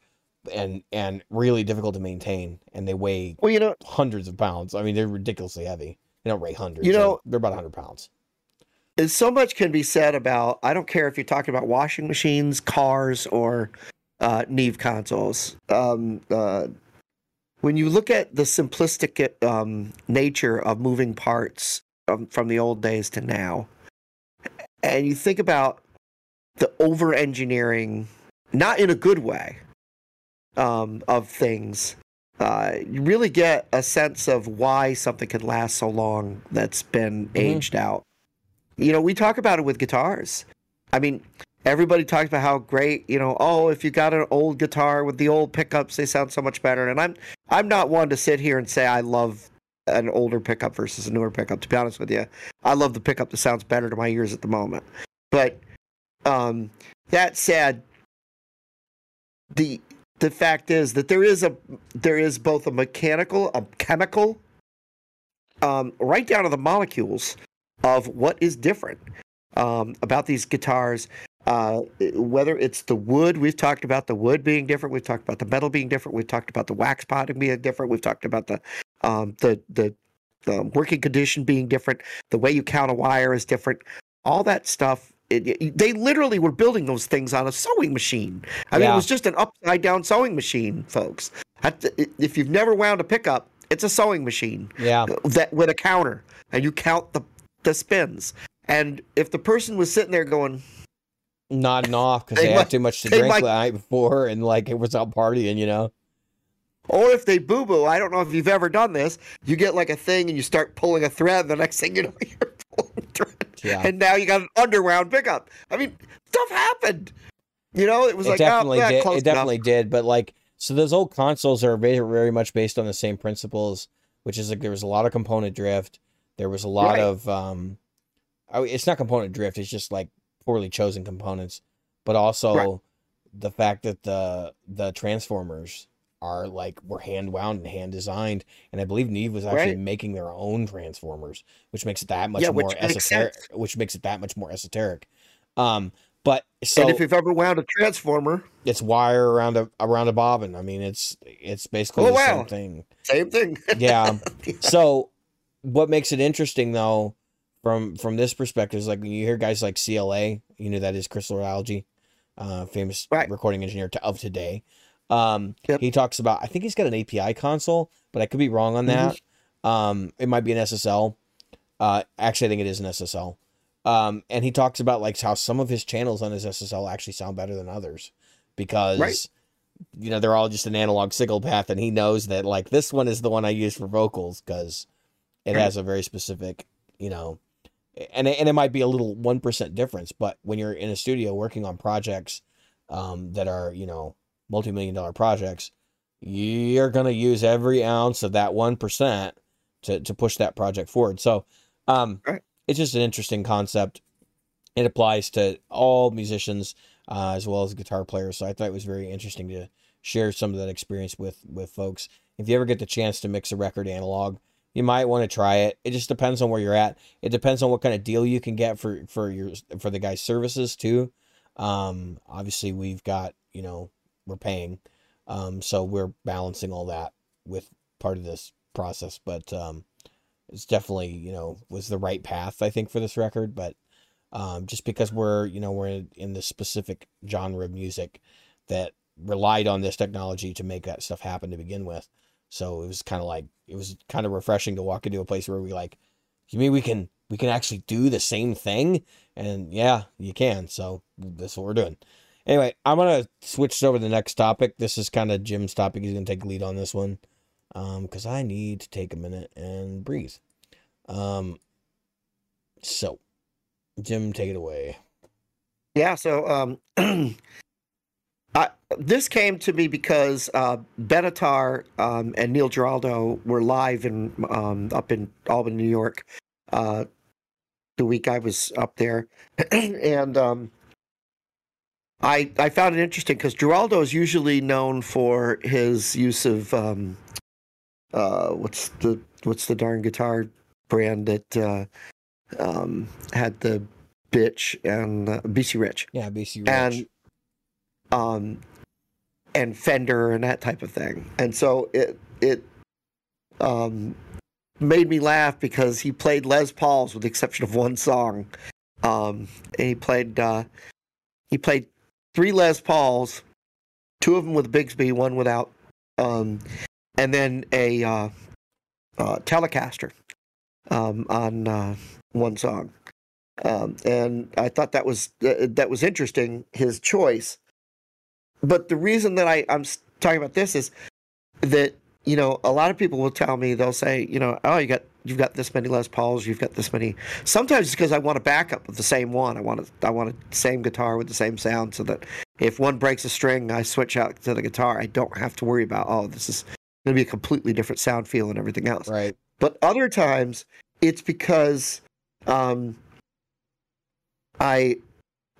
and and really difficult to maintain, and they weigh well, you know, hundreds of pounds. I mean, they're ridiculously heavy. They don't weigh hundreds. You know, they're about hundred pounds. And so much can be said about. I don't care if you're talking about washing machines, cars, or uh, Neve consoles. Um, uh, when you look at the simplistic um, nature of moving parts um, from the old days to now, and you think about the over engineering, not in a good way, um, of things, uh, you really get a sense of why something can last so long that's been mm-hmm. aged out. You know, we talk about it with guitars. I mean, everybody talks about how great, you know, oh, if you got an old guitar with the old pickups, they sound so much better. And I'm I'm not one to sit here and say I love an older pickup versus a newer pickup. To be honest with you, I love the pickup that sounds better to my ears at the moment. But um, that said, the the fact is that there is a there is both a mechanical, a chemical, um, right down to the molecules of what is different um, about these guitars. Uh, whether it's the wood, we've talked about the wood being different. We've talked about the metal being different. We've talked about the wax potting being different. We've talked about the um, the the the working condition being different. The way you count a wire is different. All that stuff. It, it, they literally were building those things on a sewing machine. I yeah. mean, it was just an upside down sewing machine, folks. If you've never wound a pickup, it's a sewing machine. Yeah. That with a counter, and you count the the spins. And if the person was sitting there going, nodding off because they, they, had too much to drink might, the night before and like it was out partying, you know. Or if they boo boo, I don't know if you've ever done this. You get like a thing and you start pulling a thread. The next thing you know, you're pulling thread, yeah. and now you got an underwound pickup. I mean, stuff happened. You know, it was it like definitely oh, did. it definitely enough. did. But like, so those old consoles are very, very much based on the same principles, which is like there was a lot of component drift. There was a lot right. of um, it's not component drift. It's just like poorly chosen components, but also right. the fact that the the transformers are like were hand wound and hand designed, and I believe Neve was actually right. making their own transformers, which makes it that much yeah, more esoteric. Which makes it that much more esoteric. Um, but so and if you've ever wound a transformer, it's wire around a around a bobbin. I mean, it's it's basically oh, the wow. same thing. Same thing. yeah. So what makes it interesting though from from this perspective is like when you hear guys like CLA, you know that is Chris Lord-Alge, uh, famous right. recording engineer to, of today. Um, yep. He talks about I think he's got an API console, but I could be wrong on that. Mm-hmm. Um, it might be an SSL. Uh, actually, I think it is an SSL. Um, and he talks about like how some of his channels on his SSL actually sound better than others because right. you know they're all just an analog signal path, and he knows that like this one is the one I use for vocals because it right. has a very specific you know and and it might be a little one percent difference, but when you're in a studio working on projects um, that are you know multi million dollar projects, you're going to use every ounce of that 1% to, to push that project forward. So um, Right. it's just an interesting concept. It applies to all musicians uh, as well as guitar players. So I thought it was very interesting to share some of that experience with with folks. If you ever get the chance to mix a record analog, you might want to try it. It just depends on where you're at. It depends on what kind of deal you can get for for your for the guy's services too. Um, obviously, we've got you know we're paying, um, so we're balancing all that with part of this process. But um, it's definitely you know was the right path I think for this record. But um, just because we're you know we're in, in this specific genre of music that relied on this technology to make that stuff happen to begin with. So it was kind of like it was kind of refreshing to walk into a place where we like, you mean we can we can actually do the same thing? And yeah, you can. So that's what we're doing. Anyway, I'm gonna switch over to the next topic. This is kind of Jim's topic. He's gonna take lead on this one, um, because I need to take a minute and breathe. Um, so Jim, take it away. Yeah, so um, I, this came to me because uh, Benatar um, and Neil Giraldo were live in um, up in Albany, New York, uh, the week I was up there, and um, I I found it interesting because Giraldo is usually known for his use of um, uh, what's the what's the darn guitar brand that uh, um, had the Bich and uh, BC Rich Yeah, BC Rich. and um and Fender and that type of thing. And so it it um made me laugh because he played Les Pauls with the exception of one song. Um and he played uh he played three Les Pauls, two of them with Bigsby, one without um and then a uh, uh Telecaster um on uh one song um, and I thought that was uh, that was interesting his choice. But the reason that I I'm talking about this is that you know a lot of people will tell me they'll say you know oh you got you've got this many Les Pauls you've got this many sometimes it's because I want a backup of the same one. I want a, I want a same guitar with the same sound so that if one breaks a string I switch out to the guitar. I don't have to worry about oh this is going to be a completely different sound feel and everything else. Right. but other times it's because um, I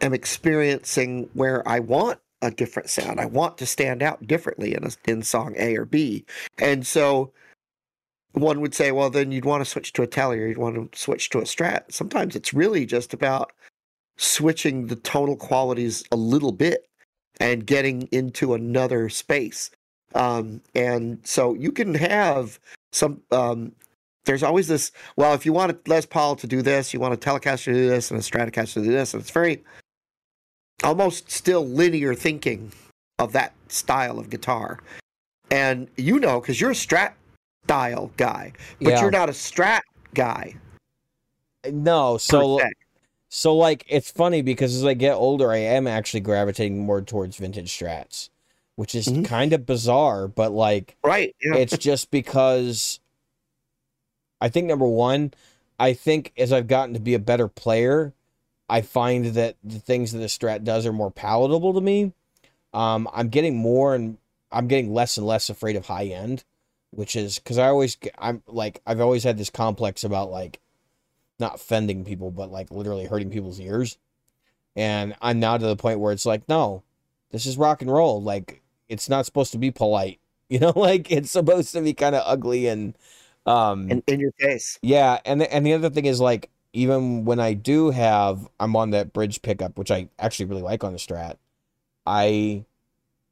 am experiencing where I want a different sound. I want to stand out differently in a, in song A or B, and so one would say, well, then you'd want to switch to a Tele or you'd want to switch to a Strat. Sometimes it's really just about switching the tonal qualities a little bit and getting into another space. Um, and so you can have some um, there's always this well if you want a les paul to do this you want a telecaster to do this and a stratocaster to do this and it's very almost still linear thinking of that style of guitar and you know because you're a strat style guy but Yeah. you're not a strat guy No, so. So like it's funny because as I get older, I am actually gravitating more towards vintage strats, which is Mhm. kind of bizarre, but like right yeah it's just because I think number one, I think as I've gotten to be a better player, I find that the things that the strat does are more palatable to me. Um, I'm getting more and I'm getting less and less afraid of high end, which is because I always get- I'm like I've always had this complex about like not offending people, but like literally hurting people's ears. And I'm now to the point where it's like, no, this is rock and roll. Like it's not supposed to be polite. You know, like it's supposed to be kind of ugly and um in, in your face yeah, and the, and the other thing is like even when I do have I'm on that bridge pickup, which I actually really like on the Strat, I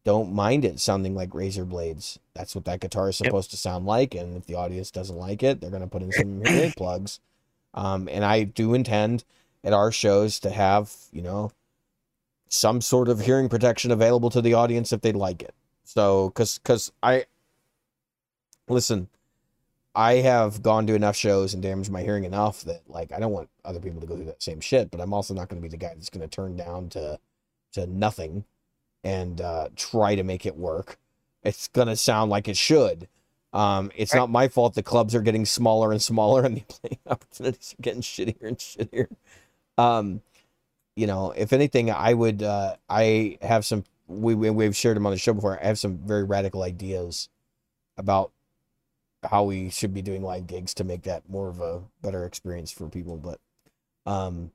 don't mind it sounding like razor blades. That's what that guitar is Yep. supposed to sound like, and if the audience doesn't like it, they're gonna put in some hearing plugs. Um, and I do intend at our shows to have you know some sort of hearing protection available to the audience if they like it. So, because because I listen, I have gone to enough shows and damaged my hearing enough that like I don't want other people to go through that same shit. But I'm also not going to be the guy that's going to turn down to to nothing and uh, try to make it work. It's going to sound like it should. Um, it's Right. not my fault the clubs are getting smaller and smaller and the playing opportunities are getting shittier and shittier. Um, you know, if anything, I would uh, I have some we, we we've shared them on the show before. I have some very radical ideas about how we should be doing live gigs to make that more of a better experience for people. But um,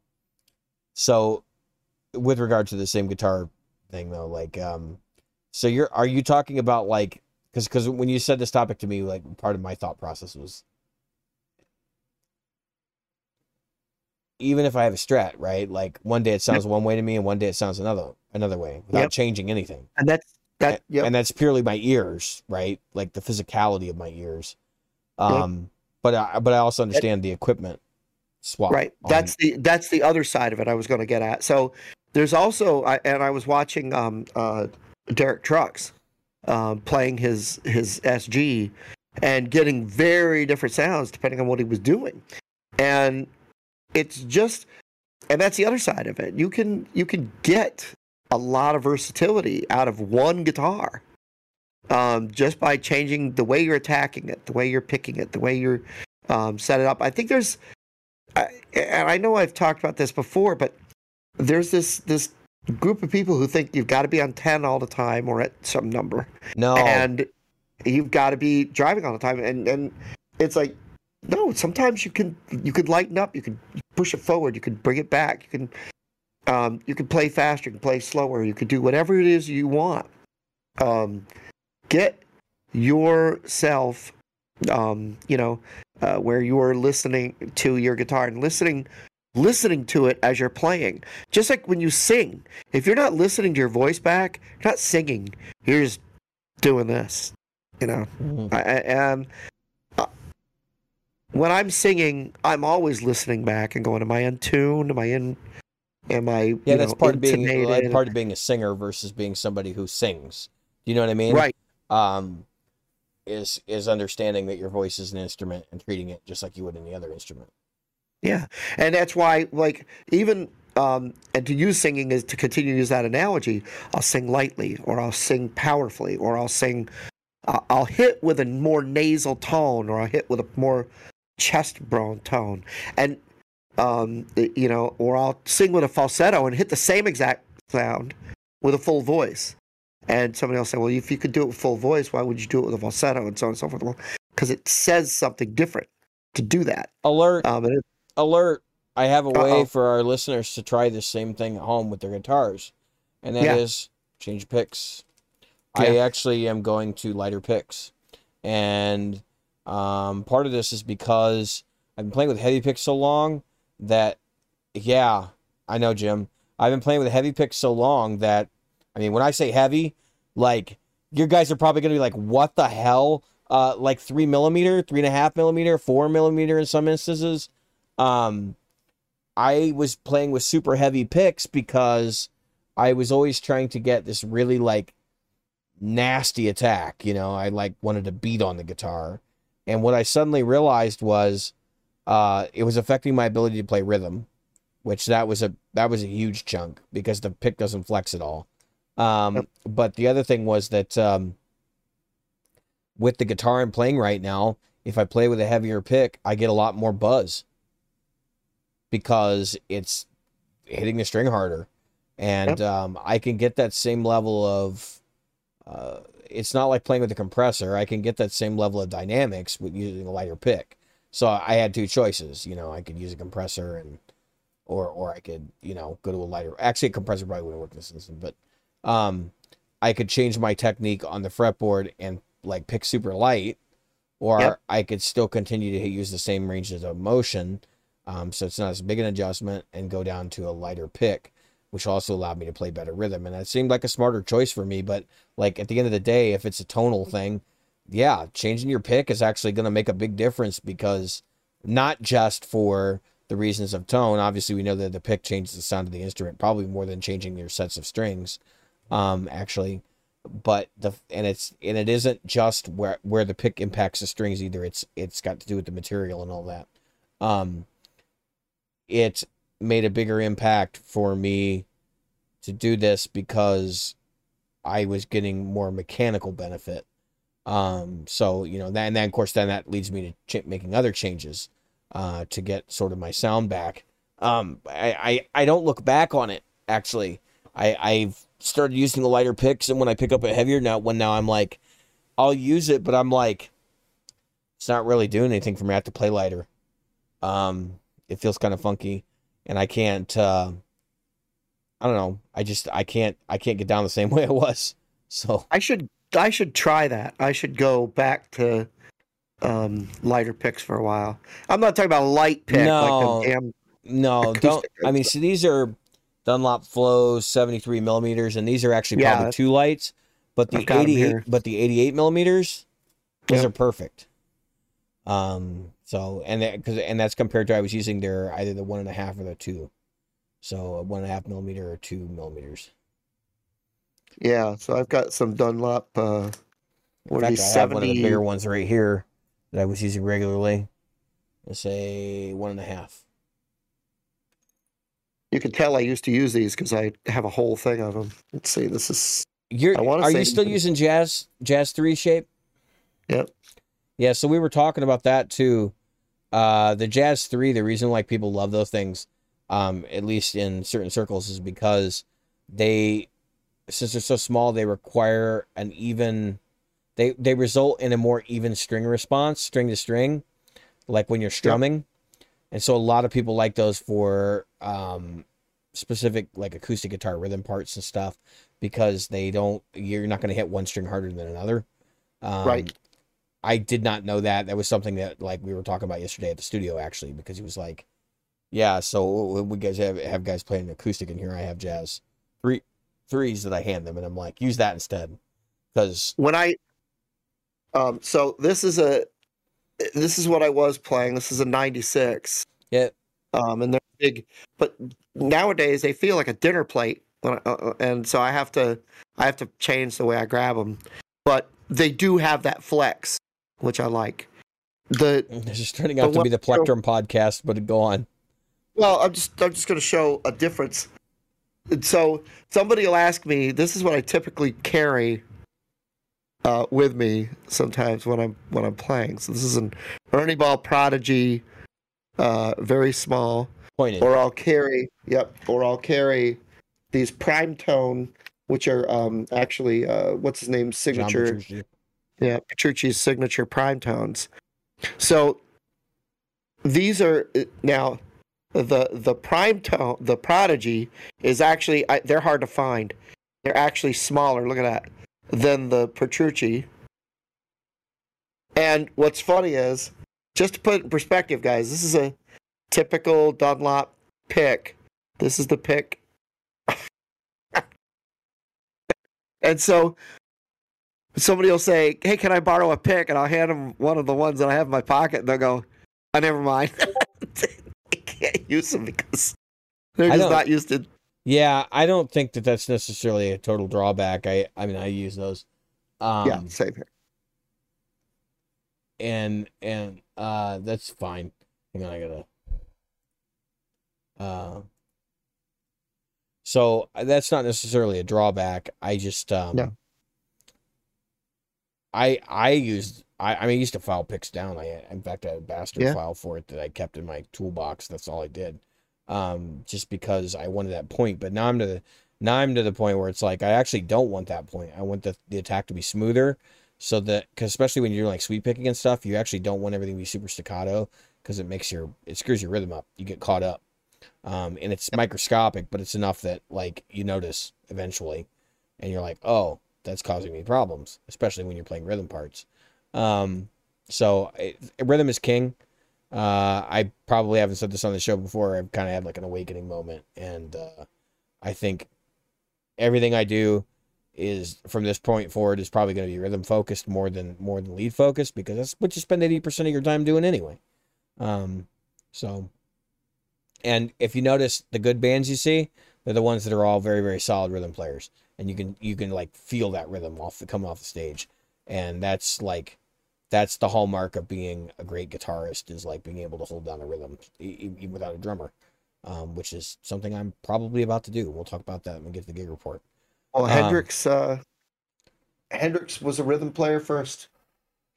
so with regard to the same guitar thing though, like um, so you're are you talking about like because because when you said this topic to me, like part of my thought process was even if I have a strat, right? Like one day it sounds one way to me, and one day it sounds another another way without Yep. changing anything. And that's that. Yep. and that's purely my ears, right? Like the physicality of my ears. Yep. Um, but I but I also understand the equipment swap. right on- that's the that's the other side of it i was going to get at so there's also I, and i was watching um uh derek trucks um playing his his sg and getting very different sounds depending on what he was doing and it's just and that's the other side of it you can you can get a lot of versatility out of one guitar. Um, just by changing the way you're attacking it the way you're picking it the way you're um, set it up. I think there's I, and I know I've talked about this before, but there's this this group of people who think you've got to be on ten all the time or at some number, no, and you've got to be driving all the time, and and it's like no. Sometimes you can you can lighten up, you can push it forward, you can bring it back, you can um, you can play faster, you can play slower, you can do whatever it is you want. Um, get yourself, um, you know, uh, where you are listening to your guitar and listening listening to it as you're playing just like when you sing if you're not listening to your voice back you're not singing you're just doing this you know Mhm. I, um, uh, when i'm singing i'm always listening back and going am i in tune am i in am i yeah, you that's know, part of being like, part of being a singer versus being somebody who sings. Do you know what I mean? right Um, is is understanding that your voice is an instrument and treating it just like you would any other instrument. Yeah, and that's why, like, even um, and to use singing is to continue to use that analogy. I'll sing lightly, or I'll sing powerfully, or I'll sing. Uh, I'll hit with a more nasal tone, or I'll hit with a more chest bone tone, and um, you know, or I'll sing with a falsetto and hit the same exact sound with a full voice. And somebody else say, "Well, if you could do it with full voice, why would you do it with a falsetto?" And so on and so forth. Well, because it says something different to do that. Alert! Um, it, alert! I have a way Uh-oh. for our listeners to try the same thing at home with their guitars, and that is Yeah. change picks. I actually am going to lighter picks, and um, part of this is because I've been playing with heavy picks so long that, yeah, I know, Jim. I've been playing with heavy picks so long that, I mean, when I say heavy, like your guys are probably gonna be like, "What the hell?" Uh, like three millimeter, three and a half millimeter, four millimeter in some instances. Um, I was playing with super heavy picks because I was always trying to get this really like nasty attack. You know, I like wanted to beat on the guitar, and what I suddenly realized was, uh, it was affecting my ability to play rhythm, which that was a that was a huge chunk because the pick doesn't flex at all. Um, Yep. but the other thing was that um, with the guitar I'm playing right now, if I play with a heavier pick, I get a lot more buzz because it's hitting the string harder, and um, I can get that same level of. Uh, it's not like playing with a compressor. I can get that same level of dynamics with using a lighter pick. So I had two choices. You know, I could use a compressor and, or or I could you know go to a lighter. Actually, a compressor probably wouldn't work in this instance, but um, I could change my technique on the fretboard and like pick super light, or Yep. I could still continue to use the same ranges of motion, um, so it's not as big an adjustment, and go down to a lighter pick, which also allowed me to play better rhythm. And that seemed like a smarter choice for me. But like at the end of the day, if it's a tonal thing, yeah, changing your pick is actually going to make a big difference because not just for the reasons of tone. Obviously, we know that the pick changes the sound of the instrument probably more than changing your sets of strings. Um, actually, but the and it's and it isn't just where where the pick impacts the strings either. It's it's got to do with the material and all that. Um, it made a bigger impact for me to do this because I was getting more mechanical benefit. Um, so you know, that, and then of course, then that leads me to ch- making other changes, uh, to get sort of my sound back. Um, I, I, I don't look back on it actually. I, I've started using the lighter picks, and when I pick up a heavier now, when now I'm like, I'll use it, but I'm like, it's not really doing anything for me. I have to play lighter. Um, it feels kind of funky, and I can't. Uh, I don't know. I just I can't I can't get down the same way I was. So I should I should try that. I should go back to um, lighter picks for a while. I'm not talking about light pick No. like the damn no, don't. I mean, so these are Dunlop Flows 73 millimeters, and these are actually Yeah, probably two lights. But the I've got 'em 88, but the 88 millimeters, those Yep. are perfect. Um. So and that because and that's compared to I was using their either the one and a half or the two, so one and a half millimeter or two millimeters. Yeah, so I've got some Dunlop uh In what are fact, these I have one of the 70 bigger ones right here that I was using regularly. Let's say one and a half. You can tell I used to use these because I have a whole thing of them. Let's see, this is You're I are you still using Jazz Jazz three shape? Yep. Yeah, so we were talking about that too. Uh, the Jazz three. The reason like people love those things, um, at least in certain circles, is because they, since they're so small, they require an even. They they result in a more even string response, string to string, like when you're strumming, and so a lot of people like those for um, specific like acoustic guitar rhythm parts and stuff because they don't. You're not going to hit one string harder than another. Um, Right. I did not know that. That was something that like we were talking about yesterday at the studio actually because he was like, "Yeah, so we guys have have guys playing acoustic in here. I have jazz three threes that I hand them, and I'm like, use that instead because when I um so this is a this is what I was playing. This is a 96. yeah, Um and they're big but nowadays they feel like a dinner plate when I, uh, and so I have to I have to change the way I grab them. But they do have that flex, which I like. The this is turning out to be the Plectrum podcast, but go on. Well, I'm just I'm just going to show a difference. So somebody will ask me. This is what I typically carry uh, with me sometimes when I'm when I'm playing. So this is an Ernie Ball Prodigy, uh, very small. Pointed. Or I'll carry. Yep. Or I'll carry these prime tone, which are um, actually uh, what's his name signature. Petrucci. Yeah, Petrucci's signature prime tones. So these are uh, now the the prime tone, the Prodigy is actually I, they're hard to find. They're actually smaller. Look at that than the Petrucci. And what's funny is, just to put in perspective, guys, this is a typical Dunlop pick. This is the pick. and so somebody will say, "Hey, can I borrow a pick?" And I'll hand them one of the ones that I have in my pocket, and they'll go, "I never mind. Can't use them because they're just don't- used to." Yeah, I don't think that that's necessarily a total drawback. I I mean I use those. Um, yeah, same here. and and uh that's fine. Hang on, I gotta. Uh, so uh, that's not necessarily a drawback. I just um. No. I I used I I mean I used to file picks down. I in fact I had a bastard Yeah. file for it that I kept in my toolbox. That's all I did. Um, just because I wanted that point. But now I'm to the now I'm to the point where it's like I actually don't want that point. I want the the attack to be smoother so that because especially when you're doing like sweep picking and stuff you actually don't want everything to be super staccato because it makes your it screws your rhythm up you get caught up um, and it's microscopic but it's enough that like you notice eventually and you're like oh that's causing me problems especially when you're playing rhythm parts um, so it, rhythm is king. Uh, i probably haven't said this on the show before. I've kind of had like an awakening moment and uh, i think everything i do is from this point forward is probably going to be rhythm focused more than more than lead focused because that's what you spend 80% of your time doing anyway. Um so and if you notice the good bands you see they're the ones that are all very very solid rhythm players and you can you can like feel that rhythm off the coming off the stage. And that's like that's the hallmark of being a great guitarist is like being able to hold down a rhythm e- e- without a drummer um, which is something i'm probably about to do we'll talk about that when we get to the gig report Well, Um, Hendrix, uh, Hendrix was a rhythm player first.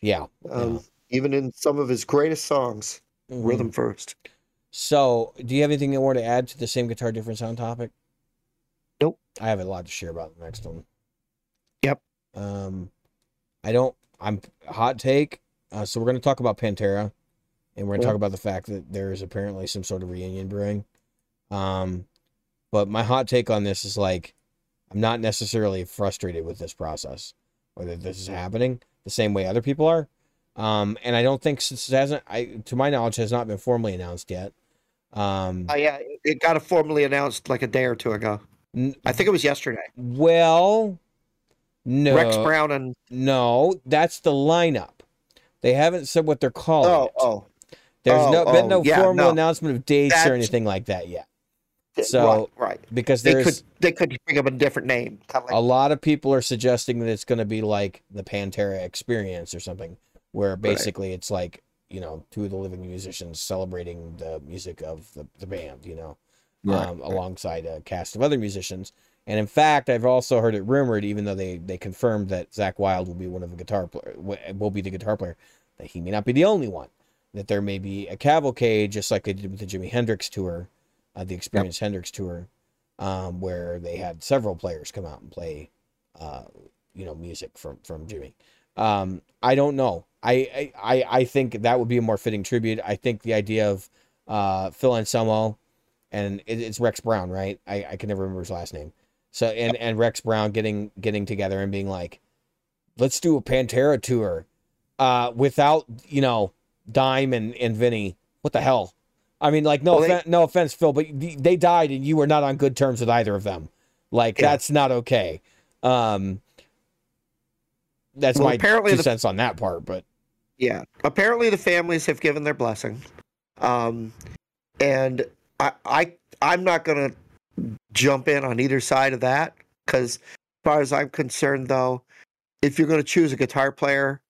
yeah Um, Yeah. Even in some of his greatest songs, Mhm. rhythm first. So, do you have anything more to add to the same guitar different sound topic? Nope. I have a lot to share about the next one. Yep. Um, I don't. I'm hot take. Uh, so we're going to talk about Pantera, and we're going to Yeah. talk about the fact that there is apparently some sort of reunion brewing. Um, but my hot take on this is like, I'm not necessarily frustrated with this process or that this is happening the same way other people are. Um, and I don't think since it hasn't, I to my knowledge, has not been formally announced yet. Um, Uh, yeah, it got formally announced like a day or two ago. I think it was yesterday. well, no, Rex Brown and no, that's the lineup. They haven't said what they're calling oh it. oh There's oh, no been oh, no yeah, formal no. announcement of dates or anything like that yet. So, right, right. Because They could they could bring up a different name. Kind of a lot of people are suggesting that it's going to be like the Pantera experience or something, where basically it's like you know two of the living musicians celebrating the music of the, the band, you know, um, alongside a cast of other musicians. And in fact, I've also heard it rumored, even though they they confirmed that Zakk Wylde will be one of the guitar player, will be the guitar player, that he may not be the only one. That there may be a cavalcade, just like they did with the Jimi Hendrix tour, uh, the Experience Hendrix tour, um, where they had several players come out and play, uh, you know, music from from Jimi. Um, I don't know. I, I I I think that would be a more fitting tribute. I think the idea of uh, Phil Anselmo and it, it's Rex Brown, right? I, I can never remember his last name. So and and Rex Brown getting getting together and being like, let's do a Pantera tour, uh, without you know Dime and and Vinnie. What the hell? I mean, like no Well, they- offen- no offense, Phil, but they died and you were not on good terms with either of them. Like Yeah. that's not okay. Um, that's Well, my apparently two the- cents on that part. But yeah. Apparently, the families have given their blessing, um, and I I I'm not gonna jump in on either side of that because, as far as I'm concerned, though, if you're gonna choose a guitar player,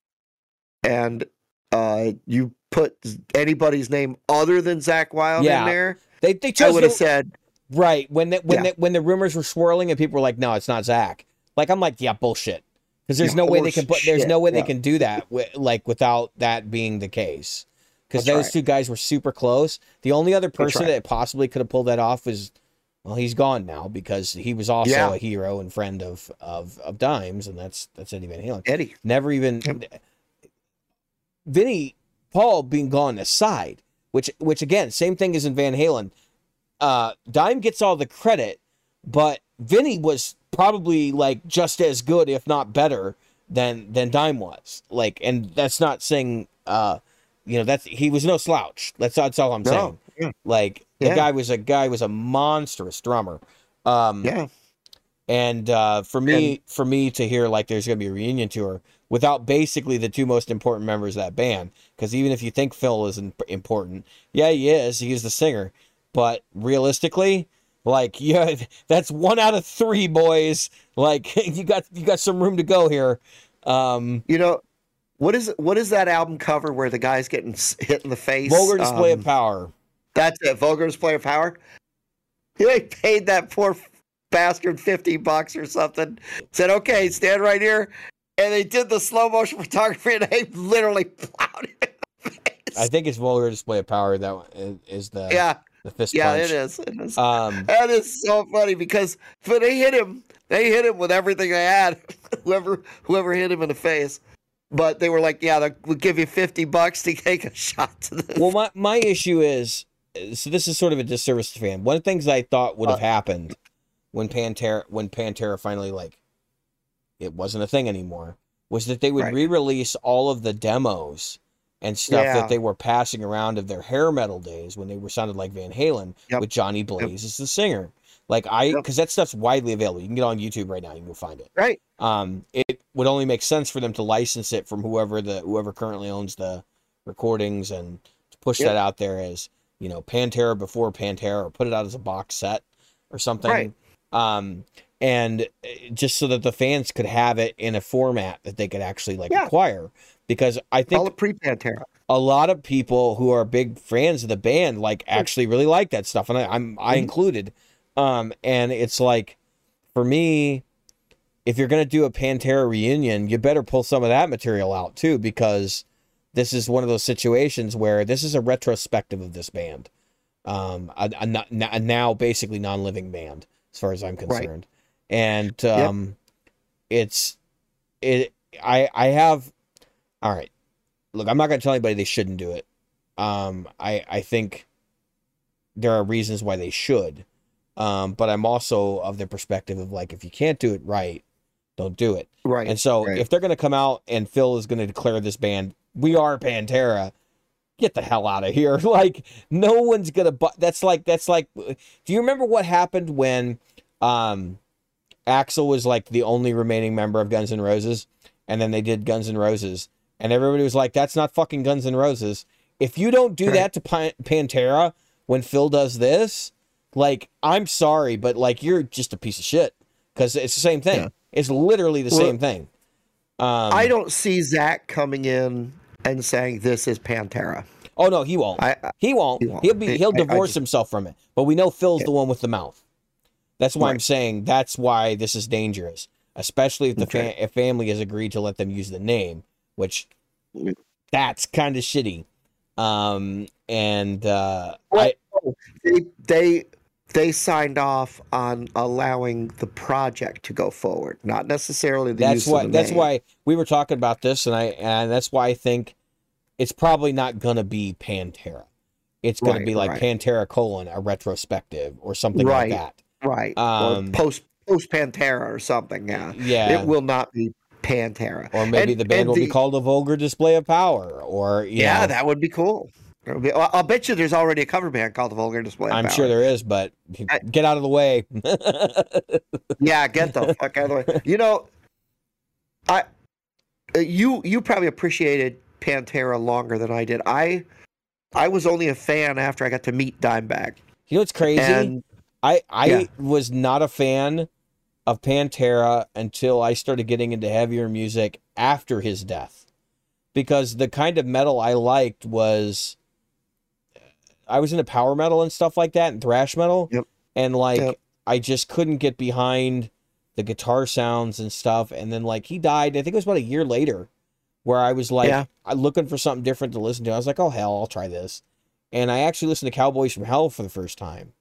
and uh, you put anybody's name other than Zakk Wylde Yeah. in there, they they chose I would have said right when the, when Yeah. the, when the rumors were swirling and people were like, no, it's not Zakk. Like I'm like, yeah, bullshit. Because there's Yeah, no way they can put. There's no way they can do that. wi- Like without that being the case. Because those right. two guys were super close. The only other person right. that possibly could have pulled that off was, well, he's gone now because he was also Yeah. a hero and friend of of of Dimes, and that's that's Eddie Van Halen. Eddie. Never even Yep. Vinnie Paul being gone aside, which which again, same thing as in Van Halen. Uh Dime gets all the credit, but Vinnie was probably like just as good, if not better, than than Dime was. Like, and that's not saying uh you know that's he was no slouch. That's that's all I'm No, saying. Yeah. Like the guy was a guy was a monstrous drummer. Um Yeah. and uh, for me, for me to hear like there's gonna be a reunion tour without basically the two most important members of that band, because even if you think Phil is im- important, yeah, he is. He's the singer, but realistically, like yeah, that's one out of three boys. Like you got you got some room to go here. Um, You know, what is what is that album cover where the guy's getting hit in the face? vulgar display Um, of power. That's it. Vulgar display of power. They paid that poor bastard fifty bucks or something. Said, "Okay, stand right here," and they did the slow motion photography, and they literally plowed it face. I think it's vulgar display of power. That one is- the yeah, the fist yeah, punch. it is. It is. Um, that is so funny because when they hit him, they hit him with everything they had. whoever whoever hit him in the face. But they were like, "Yeah, we'll give you fifty bucks to take a shot to the." well, my my issue is so this is sort of a disservice to fan. One of the things I thought would have Uh, happened when Pantera when Pantera finally like it wasn't a thing anymore was that they would Right. re-release all of the demos and stuff Yeah. that they were passing around of their hair metal days when they were sounded like Van Halen Yep. with Johnny Blaze as the singer. Like I, Yep. because that stuff's widely available. You can get on YouTube right now. You can go find it right. um, it would only make sense for them to license it from whoever the whoever currently owns the recordings and to push Yep. that out there as you know Pantera before Pantera or put it out as a box set or something. Right. Um, and uh, just so that the fans could have it in a format that they could actually like Yeah. acquire. Because I think pre Pantera. a lot of people who are big fans of the band like actually really like that stuff, and I, I'm I Mhm. included. Um, and it's like for me, if you're gonna do a Pantera reunion, you better pull some of that material out too, because this is one of those situations where this is a retrospective of this band, um, a, a, a now basically non-living band as far as I'm concerned. and um, it's it. I I have. All right, look, I'm not gonna tell anybody they shouldn't do it. Um, I I think there are reasons why they should. Um, but I'm also of the perspective of like if you can't do it right, don't do it. Right. And so right. if they're going to come out and Phil is going to declare this band, we are Pantera, get the hell out of here. Like no one's going to bu- that's like that's like do you remember what happened when um Axl was like the only remaining member of Guns N' Roses and then they did Guns N' Roses and everybody was like that's not fucking Guns N' Roses. If you don't do Right. that to Pan- Pantera when Phil does this, like I'm sorry but like you're just a piece of shit cuz it's the same thing. Yeah. It's literally the Well, same thing. Um, I don't see Zakk coming in and saying this is Pantera. Oh no, he won't. I, I he won't. he won't. He'll be. He'll I- I divorce just- himself from it. But we know Phil's the one with the mouth. That's why I'm saying that's why this is dangerous, especially if the Okay. fa- if family has agreed to let them use the name, which that's kind of shitty. Um, and uh, Well, they they they signed off on allowing the project to go forward, not necessarily the that's use why of the that's name. why we were talking about this, and I and that's why I think it's probably not gonna be Pantera. It's gonna Right, be like right. Pantera colon a retrospective or something Right. like that. right Um, or post post Pantera or something. Yeah, Yeah. it will not be Pantera. Or maybe And- the band and will be called a vulgar display of power. Or Yeah, know, that would be cool. Be- I'll bet you there's already a cover band called the Vulgar Display. of I'm Power. sure there is, but I- get out of the way. Yeah, get the fuck out of the way. You know, I you you probably appreciated Pantera longer than I did. I I was only a fan after I got to meet Dimebag. you know what's crazy? And I I Yeah. was not a fan of Pantera until I started getting into heavier music after his death. Because the kind of metal I liked was I was into power metal and stuff like that and thrash metal. Yep. And like Yep. I just couldn't get behind the guitar sounds and stuff. And then like he died, I think it was about a year later, where I was like Yeah. I'm looking for something different to listen to. I was like, oh hell, I'll try this. And I actually listened to Cowboys from Hell for the first time.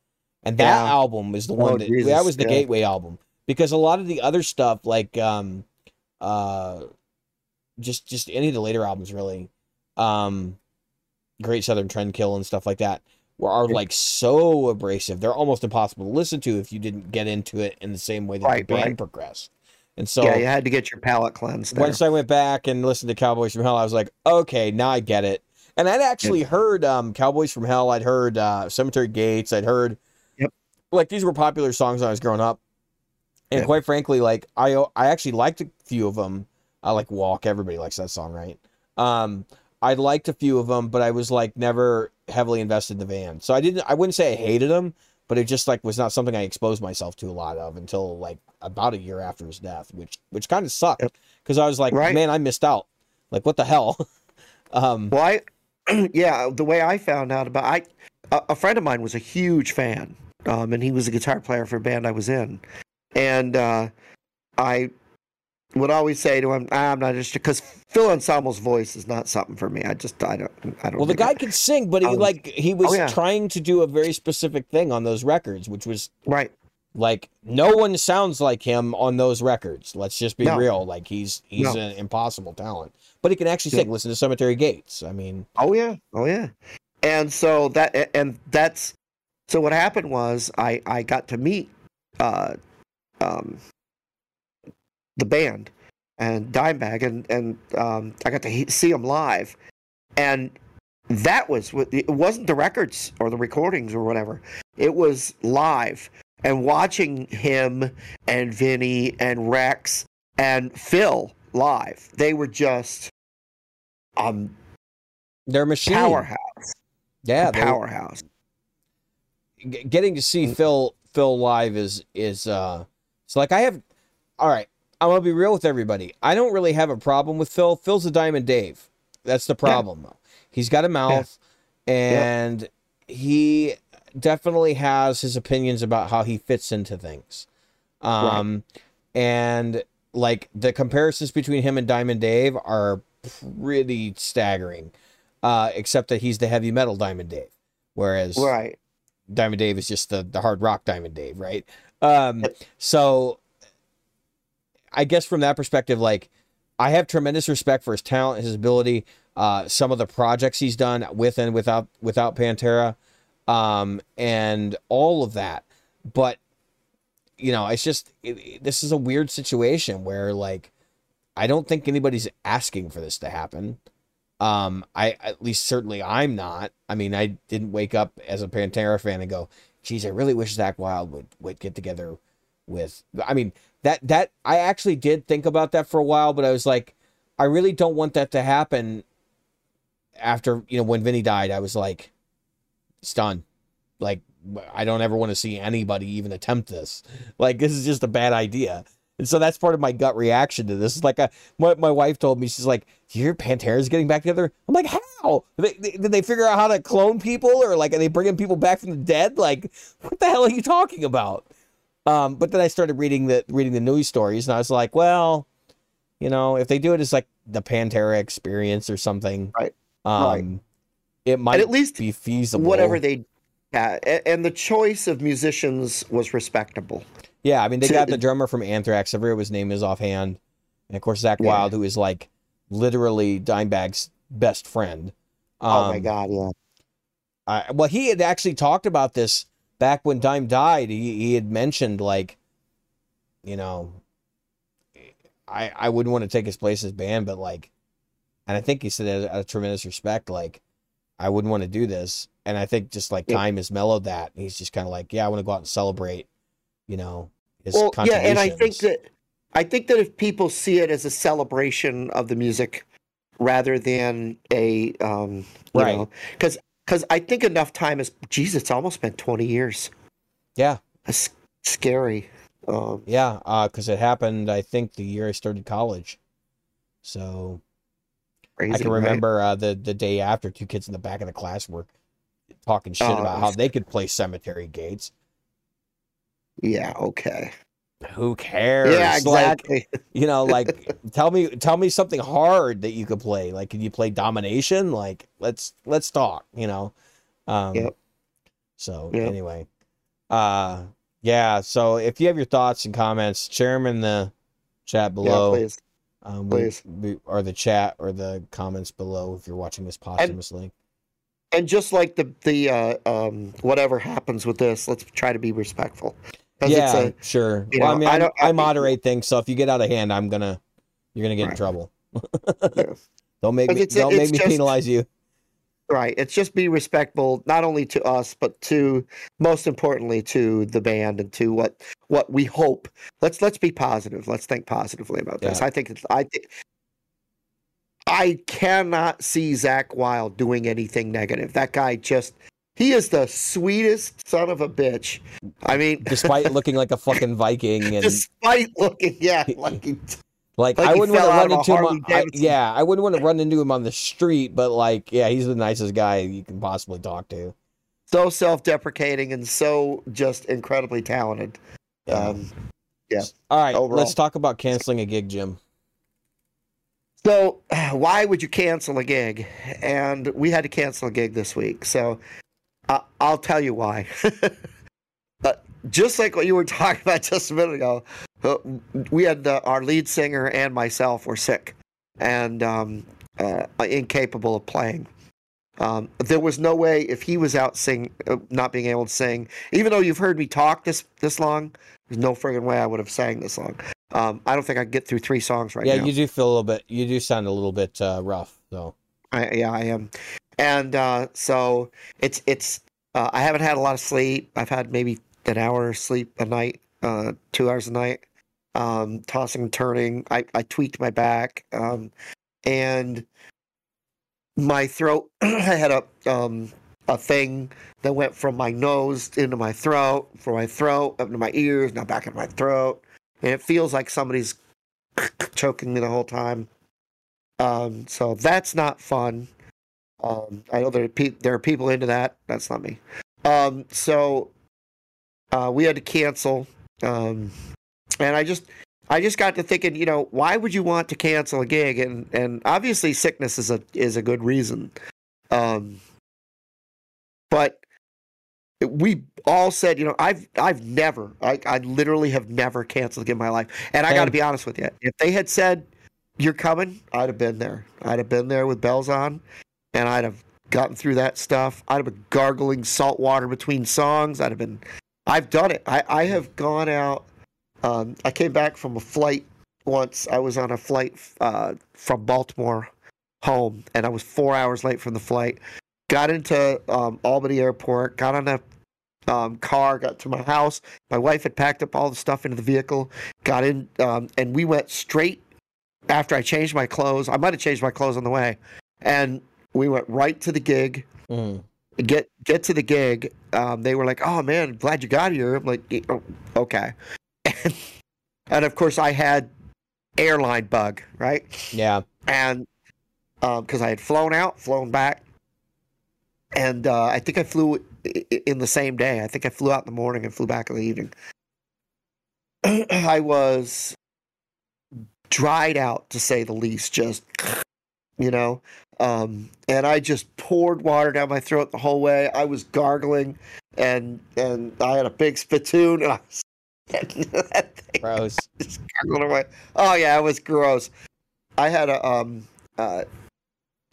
And that Yeah. album is the Oh, one that Jesus, that was the yeah. gateway album. Because a lot of the other stuff, like um uh just just any of the later albums really, um Great Southern Trendkill and stuff like that, were are like so abrasive. They're almost impossible to listen to if you didn't get into it in the same way that Right, the band right. progressed. And so yeah, you had to get your palate cleansed. There. once I went back and listened to Cowboys from Hell, I was like, okay, now I get it. And I'd actually heard um, Cowboys from Hell. I'd heard uh, Cemetery Gates. I'd heard, Yep. like these were popular songs when I was growing up. And quite frankly, like I I actually liked a few of them. I like Walk. Everybody likes that song, right? Um, I liked a few of them, but I was like never heavily invested in the band. So I didn't. I wouldn't say I hated them, but it just like was not something I exposed myself to a lot of until like about a year after his death, which which kind of sucked because I was like, Right. man, I missed out. Like what the hell? um, Well, I, yeah, the way I found out about I, a, a friend of mine was a huge fan, um, and he was a guitar player for a band I was in, and uh, I would always say to him, ah, "I'm not interested," because Phil Anselmo's voice is not something for me. I just, I don't, I don't. well, the guy it- could sing, but he Um, like he was oh, yeah. trying to do a very specific thing on those records, which was right? like no one sounds like him on those records. Let's just be No. real. Like he's he's No. an impossible talent, but he can actually Yeah. sing. Listen to Cemetery Gates. I mean, Oh yeah, oh yeah. And so that, and that's, so what happened was I, I got to meet, uh, um, the band and Dimebag, and and um, I got to he- see them live, and that was what it wasn't the records or the recordings or whatever. It was live and watching him and Vinnie and Rex and Phil live. They were just um they're a machine. powerhouse. Yeah, they- powerhouse. getting to see Mm. Phil Phil live is is uh it's like I have all right, I'm gonna be real with everybody. I don't really have a problem with Phil. Phil's a Diamond Dave. That's the problem. Though. He's got a mouth and he definitely has his opinions about how he fits into things. Um and like the comparisons between him and Diamond Dave are pretty staggering. Uh except that he's the heavy metal Diamond Dave. Whereas Right. Diamond Dave is just the the hard rock Diamond Dave, right? Um, so I guess from that perspective, like I have tremendous respect for his talent, his ability, uh, some of the projects he's done with and without without Pantera, um, and all of that. But you know, it's just it, it- this is a weird situation where like I don't think anybody's asking for this to happen. Um, I at least certainly I'm not. I mean, I didn't wake up as a Pantera fan and go, "Geez, I really wish Zakk Wylde would would get together with." I mean, that that I actually did think about that for a while, but I was like, I really don't want that to happen. After you know, when Vinnie died, I was like, stunned. Like, I don't ever want to see anybody even attempt this. Like, this is just a bad idea. And so that's part of my gut reaction to this. Like a, my, my wife told me, she's like, "Do you hear Pantera's getting back together?" I'm like, "How? They, they, did they figure out how to clone people, or like are they bringing people back from the dead? Like, what the hell are you talking about?" Um, but then I started reading the reading the news stories, and I was like, "Well, you know, if they do it as like the Pantera experience or something, Right. Um, Right. it might and at least be feasible. whatever they, yeah, and the choice of musicians was respectable. Yeah, I mean they to- got the drummer from Anthrax. I forget his name is offhand, and of course Zakk Yeah. Wylde, who is like literally Dimebag's best friend. oh my Um, god, yeah. I, well, he had actually talked about this back when Dime died. He he had mentioned like, you know, I I wouldn't want to take his place as band, but like, and I think he said out of tremendous respect, like, I wouldn't want to do this. And I think just like Yeah. time has mellowed that. He's just kind of like, yeah, I want to go out and celebrate, you know, his Well, yeah, and I think that I think that if people see it as a celebration of the music rather than a um you Right. know because because I think enough time has geez, it's almost been twenty years. yeah, That's scary. Um yeah, because it happened. I think the year I started college, so crazy, I can right? remember uh, the the day after, two kids in the back of the class were talking shit Oh, about how they could play Cemetery Gates. Yeah, okay. Who cares? Yeah, Like, exactly. you know, like tell me tell me something hard that you could play. Like, can you play Domination? Like, let's let's talk. You know. Um, Yep. So Yep. anyway, uh, yeah. So if you have your thoughts and comments, share them in the chat below. yeah, please. Um, Please. we, or the chat or the comments below if you're watching this posthumously. And just like the the uh, um whatever happens with this, let's try to be respectful. Yeah, sure. you well, I mean, I I, I, moderate things, so if you get out of hand, I'm gonna, you're gonna get in trouble. Don't make me, don't make me just- penalize you. Right. It's just be respectful, not only to us, but to most importantly to the band and to what what we hope. Let's let's be positive. Let's think positively about this. Yeah. I think it's, I think I cannot see Zakk Wylde doing anything negative. That guy just he is the sweetest son of a bitch. I mean, Despite looking like a fucking Viking and despite looking, yeah, like he, like, like I wouldn't want to run into him. On, I, yeah, I wouldn't want to run into him on the street, but like, yeah, he's the nicest guy you can possibly talk to. so self-deprecating and so just incredibly talented. Um, All right, overall. let's talk about canceling a gig, Jim. So, why would you cancel a gig? And we had to cancel a gig this week. So, uh, I'll tell you why. uh, just like what you were talking about just a minute ago, uh, we had uh, our lead singer and myself were sick and um, uh, incapable of playing. Um, there was no way if he was out sing, uh, not being able to sing. Even though you've heard me talk this this long, there's no friggin' way I would have sang this long. Um, I don't think I can get through three songs right now. yeah, now. you do feel a little bit. You do sound a little bit uh, rough, though. I, yeah, I am, and uh, so it's it's. Uh, I haven't had a lot of sleep. I've had maybe an hour of sleep a night, uh, two hours a night, um, tossing and turning. I, I tweaked my back, um, and my throat. I had a um, a thing that went from my nose into my throat, from my throat up into my ears, now back into my throat, and it feels like somebody's choking me the whole time. Um, so that's not fun. Um, I know there are, pe- there are people into that. That's not me. Um, so uh, we had to cancel, um, and I just I just got to thinking, you know, why would you want to cancel a gig? And and obviously sickness is a is a good reason. Um, but we all said, you know, I've I've never, I, I literally have never canceled a gig in my life. And I got to be honest with you, if they had said you're coming, I'd have been there. I'd have been there with bells on, and I'd have gotten through that stuff. I'd have been gargling salt water between songs. I'd have been, I've done it. I I have gone out. Um, I came back from a flight once. I was on a flight uh, from Baltimore home, and I was four hours late from the flight got into um, Albany Airport, got on a um, car, got to my house. My wife had packed up all the stuff into the vehicle, got in, um, and we went straight after I changed my clothes. I might have changed my clothes on the way, and we went right to the gig. Mm. Get get to the gig. Um, they were like, "Oh man, glad you got here." I'm like, oh, "Okay," and, and of course I had airline bug, right? Yeah. and because I had flown out, flown back, and uh, I think I flew in the same day. I think I flew out in the morning and flew back in the evening. I was dried out to say the least, just you know, um, and I just poured water down my throat the whole way. I was gargling, and and I had a big spittoon, and I was that thing Gross. just gargling away. Oh yeah, it was gross. I had a um uh,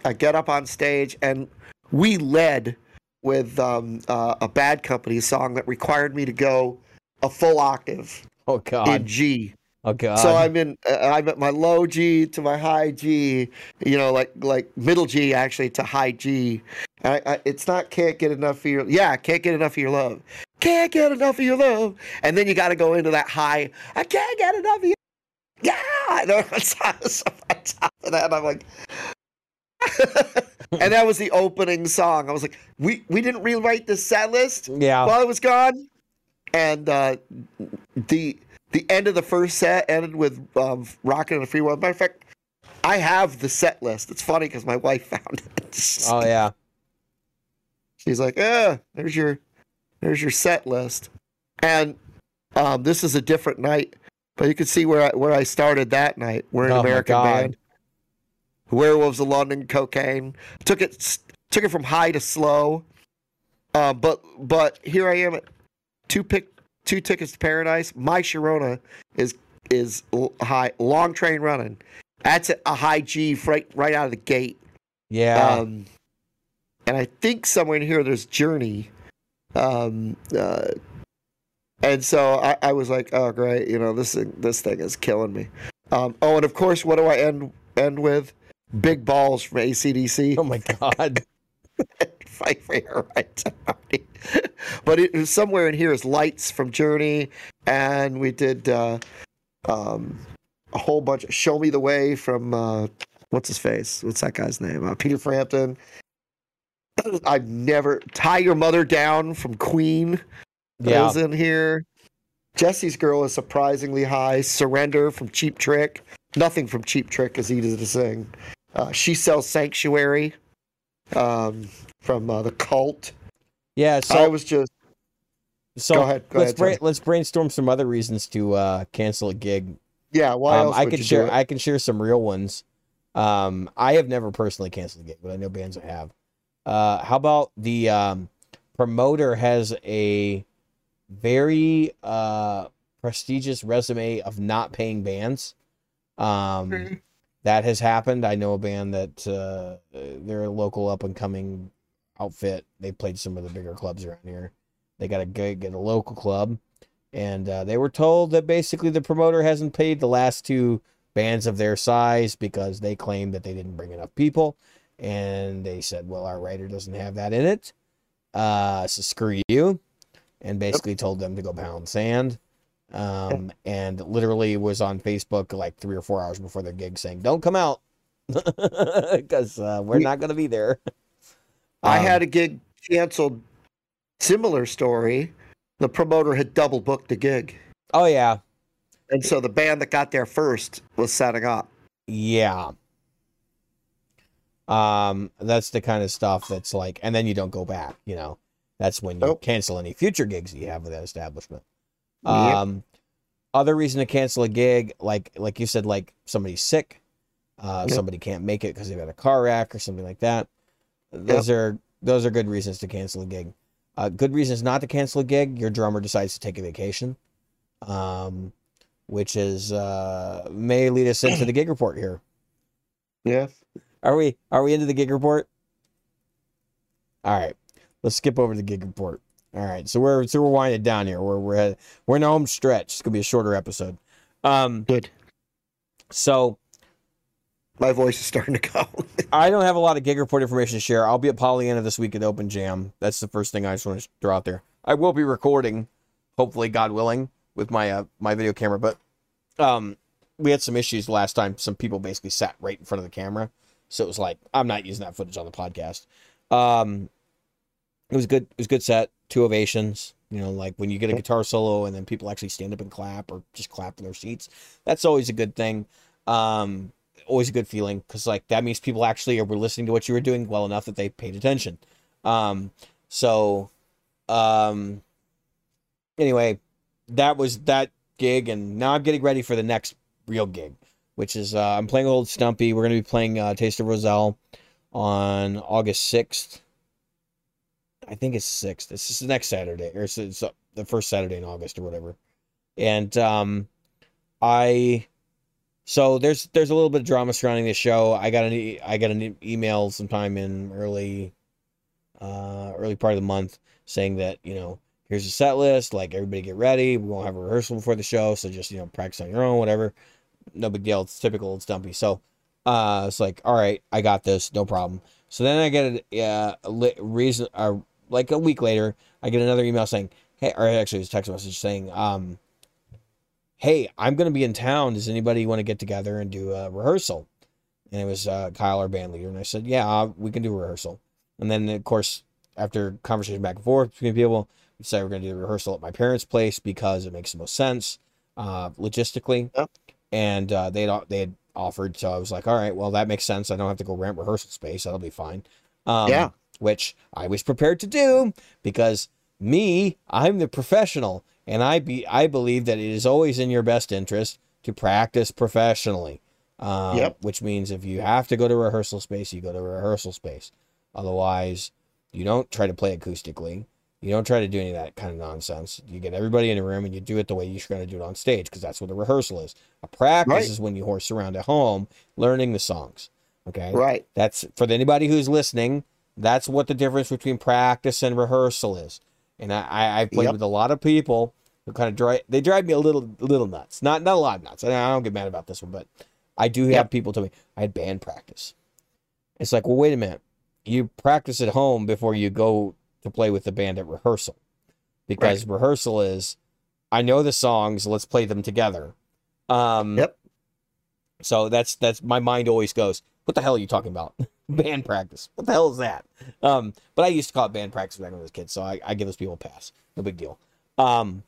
I get up on stage and we led with um uh, a Bad Company song that required me to go a full octave Oh God! in. G. Oh god. So I'm in I'm at my low G to my high G, you know, like like middle G actually to high G. I, I, it's not can't get enough of your yeah can't get enough of your love, can't get enough of your love, and then you got to go into that high. I can't get enough of you. Yeah, I know. So I was on top of that, and I'm like. and that was the opening song. I was like, we we didn't rewrite the set list yeah. while I was gone, and uh, the the end of the first set ended with um, "Rockin' on the Free World." Matter of fact, I have the set list. It's funny because my wife found it. Oh yeah. She's like, "Ah, there's your there's your set list," and um, this is a different night, but you can see where I, where I started that night. We're an Oh, American band. Werewolves of London, cocaine. Took it took it from high to slow. Uh, but but here I am at two pick two tickets to paradise. My Sharona is is high long train running. That's a high G right right out of the gate. Yeah. Um, and I think somewhere in here there's Journey. Um, uh, and so I, I was like, oh great, you know this thing, this thing is killing me. Um, oh, and of course, what do I end end with? Big balls from ACDC. oh my god. Fight for your right party. but it was somewhere in here is lights from Journey, and we did uh, um, a whole bunch. Of, Show me the way from uh, what's his face? What's that guy's name? Uh, Peter Frampton. I've never tie your mother down from Queen. Yeah. is in here. Jesse's girl is surprisingly high. Surrender from Cheap Trick. Nothing from Cheap Trick is easy to sing. Uh, she sells Sanctuary um, from uh, the Cult. Yeah. So I was just so go ahead, go let's ahead, Tony. brain, let's brainstorm some other reasons to uh, cancel a gig. yeah. Why Um, else I would can you share do it? I can share some real ones. Um, I have never personally canceled a gig, but I know bands that have. Uh, how about the um, promoter has a very uh, prestigious resume of not paying bands. Um, Mhm. That has happened. I know a band that uh, they're a local up and coming outfit. They played some of the bigger clubs around here. They got a gig at a local club, and uh, they were told that basically the promoter hasn't paid the last two bands of their size because they claimed that they didn't bring enough people, and they said, "Well, our writer doesn't have that in it, uh, so screw you," and basically told them to go pound sand. Um, and literally was on Facebook like three or four hours before their gig saying, "Don't come out." Because uh, we're not going to be there. I Um, had a gig canceled. Similar story. The promoter had double booked the gig, Oh yeah, and so the band that got there first was setting up. Yeah. Um, that's the kind of stuff that's like, and then you don't go back, you know. That's when you Nope. cancel any future gigs you have with that establishment. Yep. Um, other reason to cancel a gig, like like you said, like somebody's sick, uh, Yep. somebody can't make it because they've had a car wreck or something like that. Those are those are good reasons to cancel a gig. Uh, good reasons not to cancel a gig. Your drummer decides to take a vacation, um, which is uh, may lead us into the gig report here. Yeah. Are we are we into the gig report? All right, let's skip over the gig report. All right, so we're so we're winding down here. We're we're we're in the home stretch. It's gonna be a shorter episode. Um, Good. so My voice is starting to go. I don't have a lot of gig report information to share. I'll be at Pollyanna this week at Open Jam. That's the first thing I just want to throw out there. I will be recording, hopefully, God willing, with my uh, my video camera. But um, we had some issues last time. Some people basically sat right in front of the camera, so it was like I'm not using that footage on the podcast. Um, it was good. It was good set. Two ovations. You know, like when you get a guitar solo and then people actually stand up and clap or just clap in their seats. That's always a good thing. Um, always a good feeling because like that means people actually were listening to what you were doing well enough that they paid attention. Um, so, um, anyway, that was that gig, and now I'm getting ready for the next real gig, which is uh, I'm playing Old Stumpy. We're gonna be playing uh, Taste of Roselle on August sixth. I think it's sixth. It's just the next Saturday, or it's, it's uh, the first Saturday in August, or whatever. And um, I so there's there's a little bit of drama surrounding this show. I got an e- I got an e- email sometime in early uh early part of the month saying that, you know, here's a set list, like everybody get ready. We won't have a rehearsal before the show, so just, you know, practice on your own, whatever. No big deal. It's typical old stumpy. So uh it's like, all right, I got this, no problem. So then I get a, a reason uh, like a week later, I get another email saying, "Hey," or actually it's a text message saying, um, hey, I'm going to be in town. Does anybody want to get together and do a rehearsal? And it was uh, Kyle, our band leader. And I said, yeah, uh, we can do a rehearsal. And then, of course, after conversation back and forth between people, we decided we're going to do the rehearsal at my parents' place because it makes the most sense uh, logistically. And uh, they had they had offered, so I was like, all right, well, that makes sense. I don't have to go rent rehearsal space. That'll be fine. Um, Yeah. Which I was prepared to do because me, I'm the professional, and I be I believe that it is always in your best interest to practice professionally. Um, Yep. Which means if you have to go to rehearsal space, you go to rehearsal space. Otherwise, you don't try to play acoustically. You don't try to do any of that kind of nonsense. You get everybody in a room and you do it the way you're going to do it on stage because that's what a rehearsal is. A practice Right. is when you horse around at home learning the songs. Okay. right. That's for anybody who's listening. That's what the difference between practice and rehearsal is. And I, I I've played Yep. with a lot of people who kind of drive. They drive me a little, little nuts. Not, not a lot of nuts. I I don't get mad about this one, but I do have Yep. people tell me I had band practice. It's like, well, wait a minute. You practice at home before you go to play with the band at rehearsal, because rehearsal is, I know the songs. Let's play them together. Um, Yep. So that's that's my mind always goes. What the hell are you talking about? band practice. What the hell is that? Um, but I used to call it band practice back when I was a kid, so I, I give those people a pass. No big deal. Um,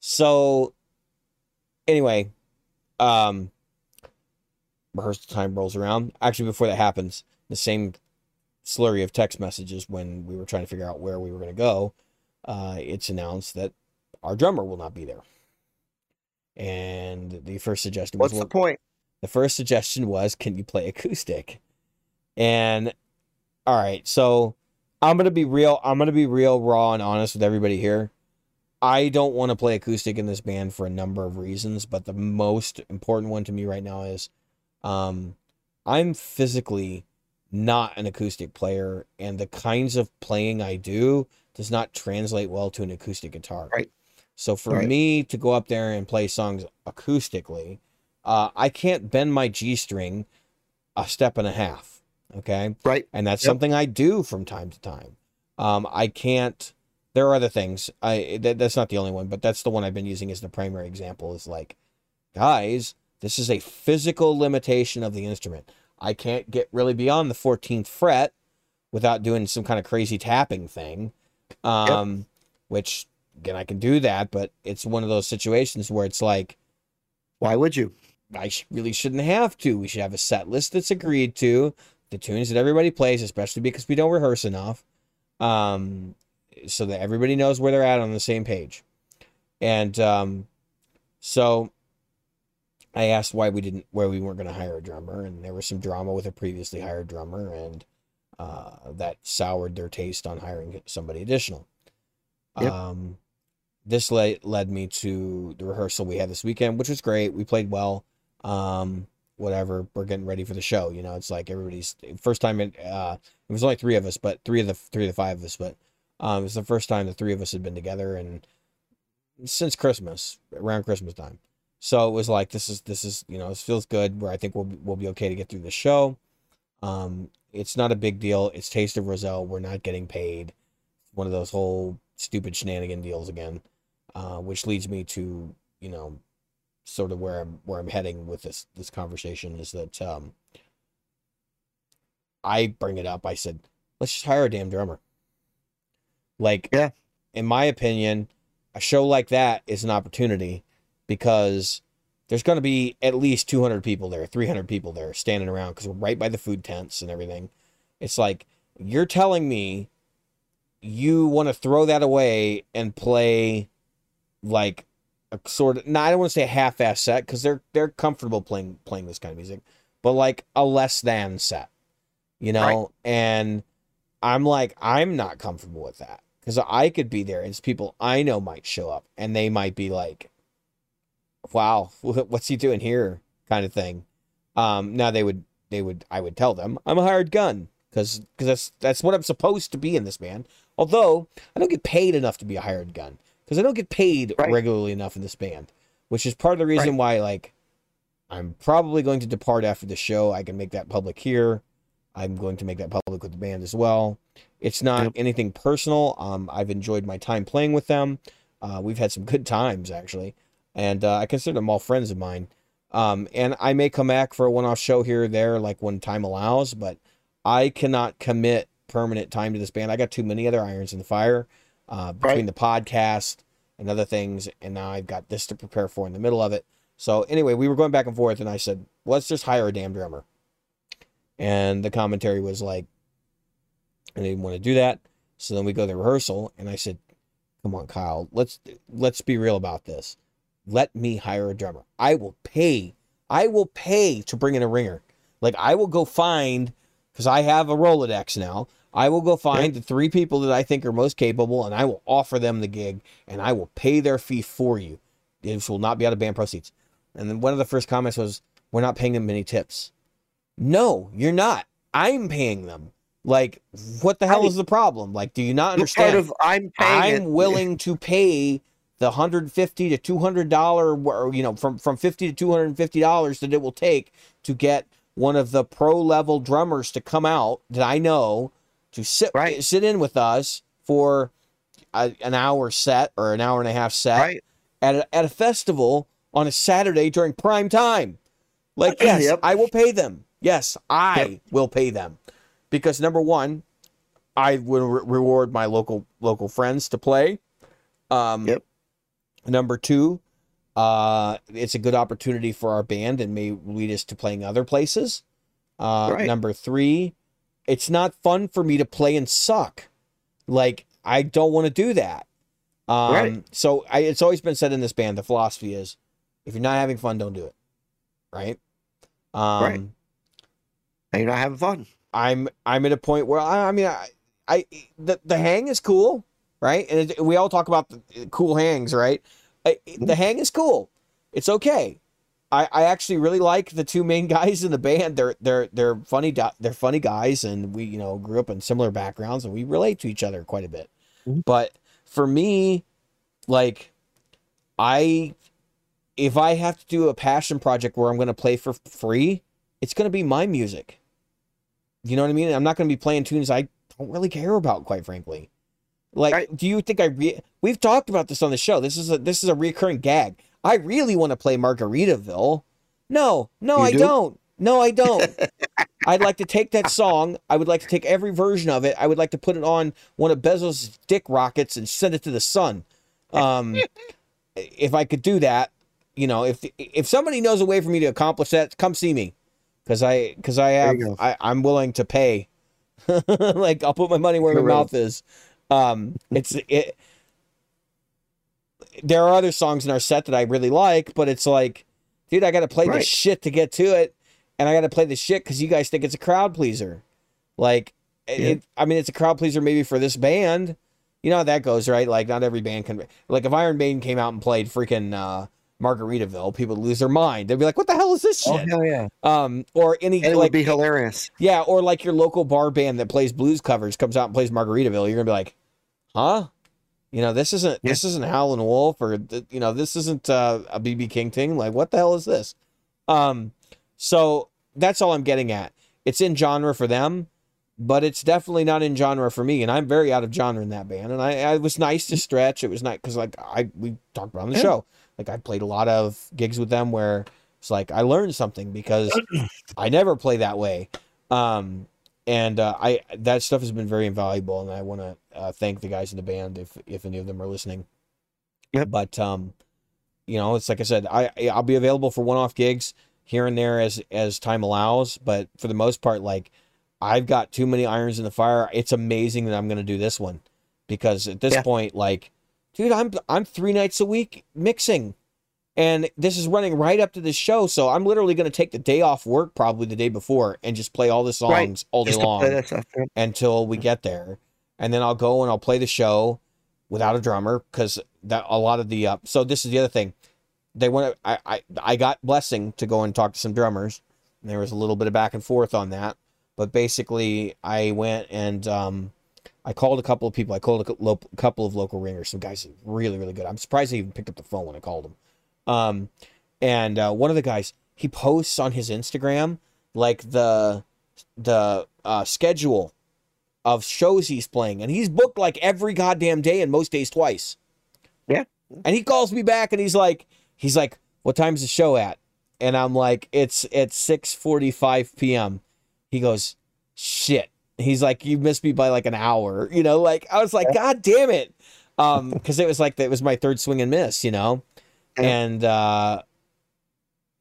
so anyway, um, rehearsal time rolls around. Actually, before that happens, the same slurry of text messages when we were trying to figure out where we were going to go, uh, it's announced that our drummer will not be there. And the first suggestion was, What's the point? the first suggestion was, can you play acoustic? And all right, so I'm gonna be real. I'm gonna be real, raw, and honest with everybody here. I don't want to play acoustic in this band for a number of reasons, but the most important one to me right now is, um, I'm physically not an acoustic player, and the kinds of playing I do does not translate well to an acoustic guitar. Right. So for Right. me to go up there and play songs acoustically, uh, I can't bend my G string a step and a half. Okay. Right. And that's Yep. something I do from time to time. Um, I can't, there are other things. I, that, that's not the only one, but that's the one I've been using as the primary example is like, guys, this is a physical limitation of the instrument. I can't get really beyond the 14th fret without doing some kind of crazy tapping thing. Um, which again, I can do that, but it's one of those situations where it's like, Why would you? I really shouldn't have to. We should have a set list that's agreed to, the tunes that everybody plays, especially because we don't rehearse enough, um, so that everybody knows where they're at on the same page. And um, so I asked why we didn't, why we weren't going to hire a drummer, and there was some drama with a previously hired drummer, and uh, that soured their taste on hiring somebody additional. Yep. Um, this led led me to the rehearsal we had this weekend, which was great. We played well. Um, whatever. We're getting ready for the show. You know, it's like everybody's first time. In, uh, it was only three of us, but three of the three of the five of us, but um, it was the first time the three of us had been together and since Christmas, around Christmas time. So it was like this is this is you know this feels good. Where I think we'll be- we'll be okay to get through the show. Um, it's not a big deal. It's Taste of Roselle. We're not getting paid. One of those whole stupid shenanigan deals again, uh, which leads me to you know sort of where I'm where I'm heading with this this conversation is that um, I bring it up. I said, let's just hire a damn drummer. Like, Yeah. in my opinion, a show like that is an opportunity because there's going to be at least 200 people there, 300 people there standing around because we're right by the food tents and everything. It's like you're telling me you want to throw that away and play like a sort of no, I don't want to say a half-ass set because they're they're comfortable playing playing this kind of music, but like a less than set, you know. Right. And I'm like I'm not comfortable with that because I could be there. and It's people I know might show up and they might be like, "Wow, what's he doing here?" kind of thing. Um, now they would they would I would tell them I'm a hired gun because because that's that's what I'm supposed to be in this band. Although I don't get paid enough to be a hired gun because I don't get paid Right. regularly enough in this band, which is part of the reason Right. why like I'm probably going to depart after the show. I can make that public here. I'm going to make that public with the band as well. It's not Yep. anything personal. Um, I've enjoyed my time playing with them. Uh, we've had some good times actually, and uh, I consider them all friends of mine. Um, and I may come back for a one-off show here or there, like when time allows. But I cannot commit permanent time to this band. I got too many other irons in the fire uh, between Right. the podcast and other things, and now I've got this to prepare for in the middle of it. So anyway, we were going back and forth, and I said, "Let's just hire a damn drummer." And the commentary was like, "I didn't want to do that." So then we go to the rehearsal, and I said, "Come on, Kyle, let's let's be real about this. Let me hire a drummer. I will pay. I will pay to bring in a ringer. Like I will go find because I have a Rolodex now. I will go find the three people that I think are most capable, and I will offer them the gig, and I will pay their fee for you. This will not be out of band proceeds." And then one of the first comments was, "We're not paying them any tips." No, you're not. I'm paying them. Like, what the hell Right. is the problem? Like, do you not understand? of I'm paying I'm it. willing to pay the hundred fifty to two hundred dollar, you know, from from fifty to two hundred and fifty dollars that it will take to get one of the pro level drummers to come out that I know to sit Right. sit in with us for a, an hour set or an hour and a half set Right. at a, at a festival on a Saturday during prime time. Like, yes, Yep. I will pay them. Yes, I Yep. will pay them because number one, I will re- reward my local local friends to play. Um, Yep. Number two, uh, it's a good opportunity for our band and may lead us to playing other places. Uh, Right. Number three, it's not fun for me to play and suck. Like I don't want to do that. Um, Right. So I, it's always been said in this band, the philosophy is, if you're not having fun, don't do it. Right. Um, Right. And you're not having fun. I'm I'm at a point where I, I mean I, I the the hang is cool, right? And it, we all talk about the cool hangs, right? I, the hang is cool. It's okay. I, I actually really like the two main guys in the band. They're they're they're funny they're funny guys, and we you know grew up in similar backgrounds, and we relate to each other quite a bit. Mhm. But for me, like I, if I have to do a passion project where I'm going to play for free, it's going to be my music. You know what I mean? I'm not going to be playing tunes I don't really care about, quite frankly. Like, do you think I? Re- We've talked about this on the show. This is a this is a recurring gag. I really want to play Margaritaville. No, no, You I do? don't. No, I don't. I'd like to take that song. I would like to take every version of it. I would like to put it on one of Bezos' dick rockets and send it to the sun. Um, if I could do that, you know, if if somebody knows a way for me to accomplish that, come see me, because I because I have I, I'm willing to pay. like I'll put my money where my real. mouth is. Um, it's it. There are other songs in our set that I really like, but it's like, dude, I got to play Right. this shit to get to it, and I got to play the shit because you guys think it's a crowd pleaser. Like, Yeah. it, I mean, it's a crowd pleaser maybe for this band, you know how that goes, right? Like not every band can. Like if Iron Maiden came out and played freaking uh, Margaritaville, people would lose their mind. They'd be like, "What the hell is this Oh shit?" hell yeah! um, or any And it like would be hilarious. yeah, or like your local bar band that plays blues covers comes out and plays Margaritaville. You're gonna be like, "Huh." You know, this isn't Yeah. this isn't Howlin' Wolf or you know, this isn't uh, a BB King thing. Like, what the hell is this? Um, so that's all I'm getting at. It's in genre for them, but it's definitely not in genre for me. And I'm very out of genre in that band. And I, I it was nice to stretch. It was nice because like I we talked about on the Yeah. show. Like I played a lot of gigs with them where it's like I learned something because I never play that way. Um, and uh, I that stuff has been very invaluable, and I want to uh, thank the guys in the band if if any of them are listening. Yep. But um, you know, it's like I said, I I'll be available for one off gigs here and there as as time allows, but for the most part, like I've got too many irons in the fire. It's amazing that I'm going to do this one because at this Yeah. point, like, dude, I'm I'm three nights a week mixing. And this is running right up to this show, so I'm literally going to take the day off work, probably the day before, and just play all the songs Right. all day long play that stuff. yeah. until we get there, and then I'll go and I'll play the show without a drummer because that a lot of the uh, so this is the other thing they want to I, I I got blessing to go and talk to some drummers. And there was a little bit of back and forth on that, but basically I went and um, I called a couple of people. I called a couple of local ringers, some guys really really good. I'm surprised they even picked up the phone when I called them. Um, and uh, one of the guys he posts on his Instagram like the the uh, schedule of shows he's playing, and he's booked like every goddamn day and most days twice. Yeah. And he calls me back and he's like, he's like, "What time's the show at?" And I'm like, "It's at 6:45 p.m." He goes, "Shit." He's like, "You missed me by like an hour." You know, like I was like, "God damn it," um, because it was like it was my third swing and miss. You know, Yeah. and uh,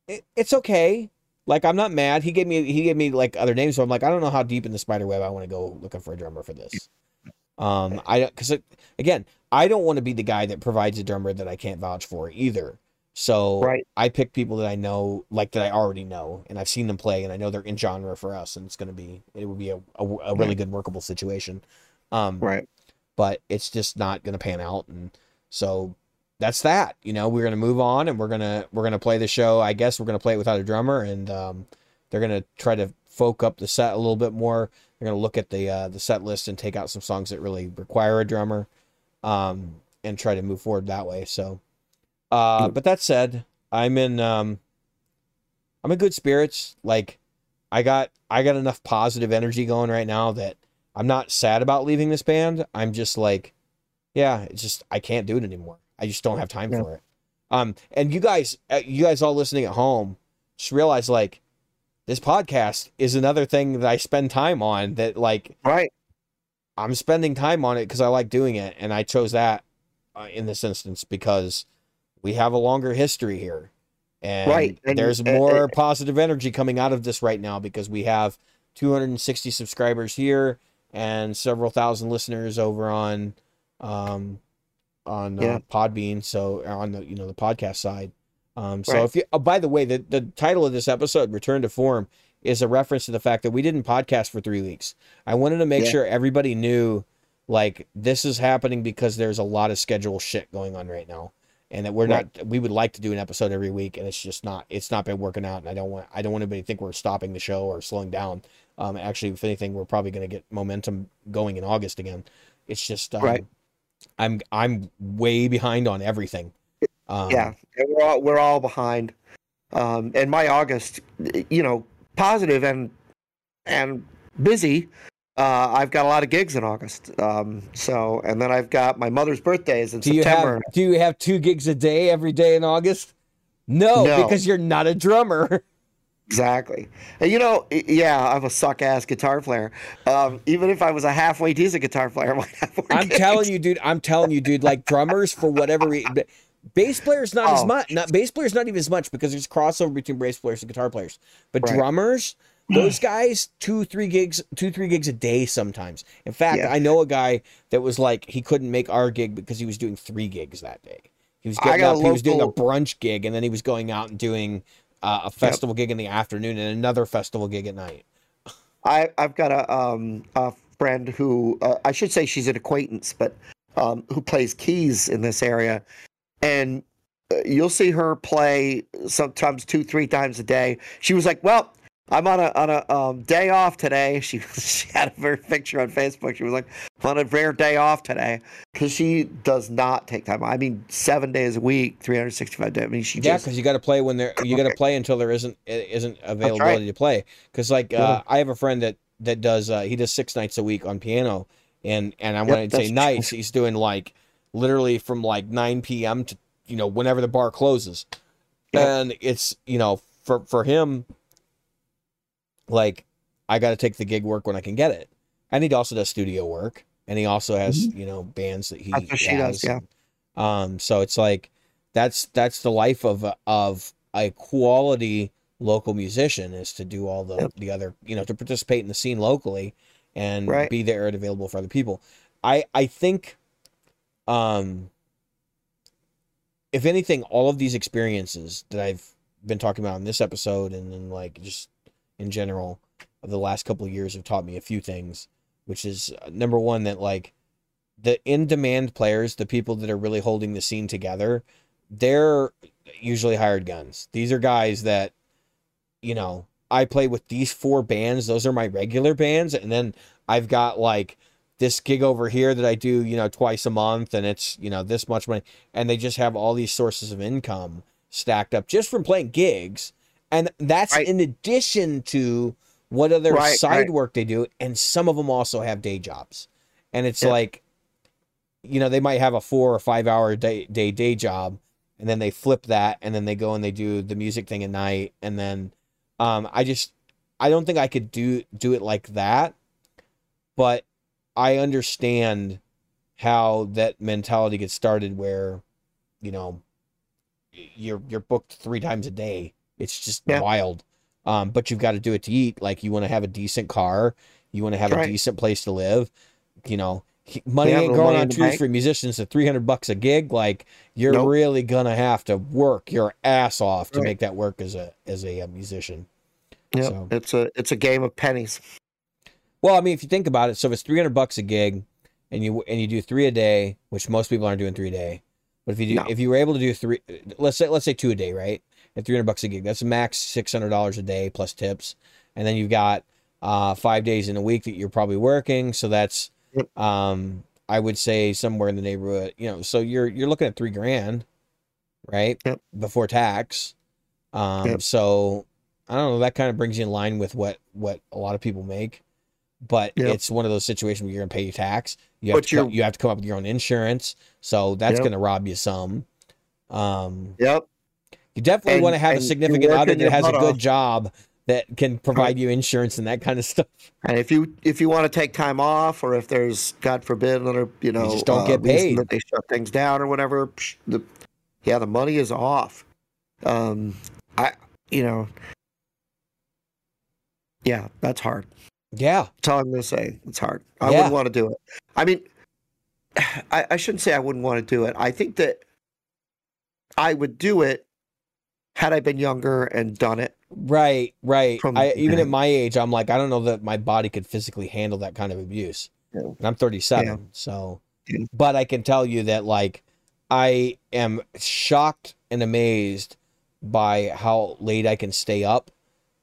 it, it's okay. Like I'm not mad. He gave me he gave me like other names, so I'm like I don't know how deep in the spider web I want to go looking for a drummer for this. Um, I don't because again I don't want to be the guy that provides a drummer that I can't vouch for either. So Right. I pick people that I know, like that I already know, and I've seen them play, and I know they're in genre for us, and it's gonna be it would be a, a, a really good workable situation. Um, Right. but it's just not going to pan out and so that's that you know we're going to move on and we're going to we're going to play the show. I guess we're going to play it without a drummer and um, they're going to try to folk up the set a little bit more. They're going to look at the uh, the set list and take out some songs that really require a drummer um, and try to move forward that way. So uh, but that said i'm in um, i'm in good spirits. Like i got i got enough positive energy going right now that I'm not sad about leaving this band. I'm just like, yeah, it's just I can't do it anymore. I just don't have time Yeah. for it. Um, and you guys, uh, you guys all listening at home, just realize like this podcast is another thing that I spend time on. That like Right. I'm spending time on it because I like doing it, and I chose that uh, in this instance because we have a longer history here, and Right, and- there's uh, more uh, positive energy coming out of this right now because we have 260 subscribers here and several thousand listeners over on um on Yeah. uh, Podbean, so on the you know the podcast side. Um, so Right. if you, oh, by the way, the the title of this episode, "Return to Form," is a reference to the fact that we didn't podcast for three weeks. I wanted to make Yeah. sure everybody knew, like, this is happening because there's a lot of schedule shit going on right now, and that we're Right. not. We would like to do an episode every week, and it's just not. It's not been working out, and I don't want. I don't want anybody to think we're stopping the show or slowing down. Um, actually, if anything, we're probably going to get momentum going in August again. It's just um, Right. I'm I'm way behind on everything. Um, yeah, and we're all we're all behind. Um, and my August, you know, positive and and busy. Uh, I've got a lot of gigs in August. Um, so, and then I've got my mother's birthday is in Do you September. have do you have two gigs a day every day in August? No, No. because you're not a drummer. Exactly. And you know, yeah, I'm a suck ass guitar player. Um, even if I was a halfway decent guitar player, I might have more I'm gigs. telling you, dude. I'm telling you, dude. Like drummers, for whatever reason, bass players not as Oh. much. Not bass players not even as much because there's crossover between bass players and guitar players. But Right. drummers, those guys, two three gigs, two three gigs a day sometimes. In fact, Yeah. I know a guy that was like he couldn't make our gig because he was doing three gigs that day. He was getting up, a he was doing a brunch gig, and then he was going out and doing uh, a festival gig in the afternoon and another festival gig at night. I, I've got a um a friend who uh, I should say she's an acquaintance, but um, who plays keys in this area, and uh, you'll see her play sometimes two, three times a day. She was like, "Well, I'm on a on a um, day off today." She she had a very picture on Facebook. She was like, "On a rare day off today," because she does not take time. I mean, seven days a week, 365 days. I mean, she Yeah, because you got to play when there. You got to play until there isn't isn't availability to play. Because like uh, Yeah. I have a friend that that does uh, he does six nights a week on piano, and and I Yep, when I say true. nights, he's doing like literally from like 9 p.m. to you know whenever the bar closes, Yep. and it's you know for for him, like I got to take the gig work when I can get it, and he also does studio work, and he also has you know bands that he Mm-hmm. She does, yeah. Um, so it's like that's that's the life of of a quality local musician is to do all the Yep. the other you know to participate in the scene locally and Right. be there and available for other people. I I think, um, if anything, all of these experiences that I've been talking about in this episode and then like just in general of the last couple of years have taught me a few things, which is uh, number one that like the in demand players, the people that are really holding the scene together, they're usually hired guns. These are guys that, you know, I play with these four bands. Those are my regular bands. And then I've got like this gig over here that I do, you know, twice a month and it's, you know, this much money. And they just have all these sources of income stacked up just from playing gigs. And that's Right. in addition to what other Right, side right. work they do. And some of them also have day jobs. And it's Yeah. like, you know, they might have a four or five hour day, day day job, and then they flip that, and then they go and they do the music thing at night, and then, um, I just, I don't think I could do do it like that, but I understand how that mentality gets started, where, you know, you're you're booked three times a day. It's just Yeah. wild. Um, but you've got to do it to eat. Like you want to have a decent car, you want to have Right. a decent place to live. You know, money Yeah, ain't going on trees for musicians at three hundred bucks a gig. Like you're Nope. really gonna have to work your ass off to Right. make that work as a as a, uh musician. yeah, So- it's a it's a game of pennies. Well, I mean, if you think about it, so if it's three hundred bucks a gig, and you and you do three a day, which most people aren't doing three a day, but if you do, No. if you were able to do three, let's say let's say two a day, right? At three hundred bucks a gig, that's max six hundred dollars a day plus tips, and then you've got uh, five days in a week that you're probably working, so that's um, I would say somewhere in the neighborhood, you know, so you're you're looking at three grand, right? Yep. Before tax. Um, Yep. so I don't know, that kind of brings you in line with what what a lot of people make. But Yep. it's one of those situations where you're gonna pay your tax. You have But to co- you're- you have to come up with your own insurance, so that's Yep. gonna rob you some. Um, Yep. You definitely And- want to have a significant other that has a good job that can provide you insurance and that kind of stuff. And if you if you want to take time off, or if there's God forbid another you know just don't uh, get paid. that they shut things down or whatever, psh, the yeah the money is off. Um, I you know yeah that's hard. Yeah, That's all I'm gonna say. It's hard. I Yeah. wouldn't want to do it. I mean, I, I shouldn't say I wouldn't want to do it. I think that I would do it had I been younger and done it. right, right. From- I, even at my age, I'm like, I don't know that my body could physically handle that kind of abuse. Yeah. And I'm 37, Yeah. so. Yeah. But I can tell you that, like, I am shocked and amazed by how late I can stay up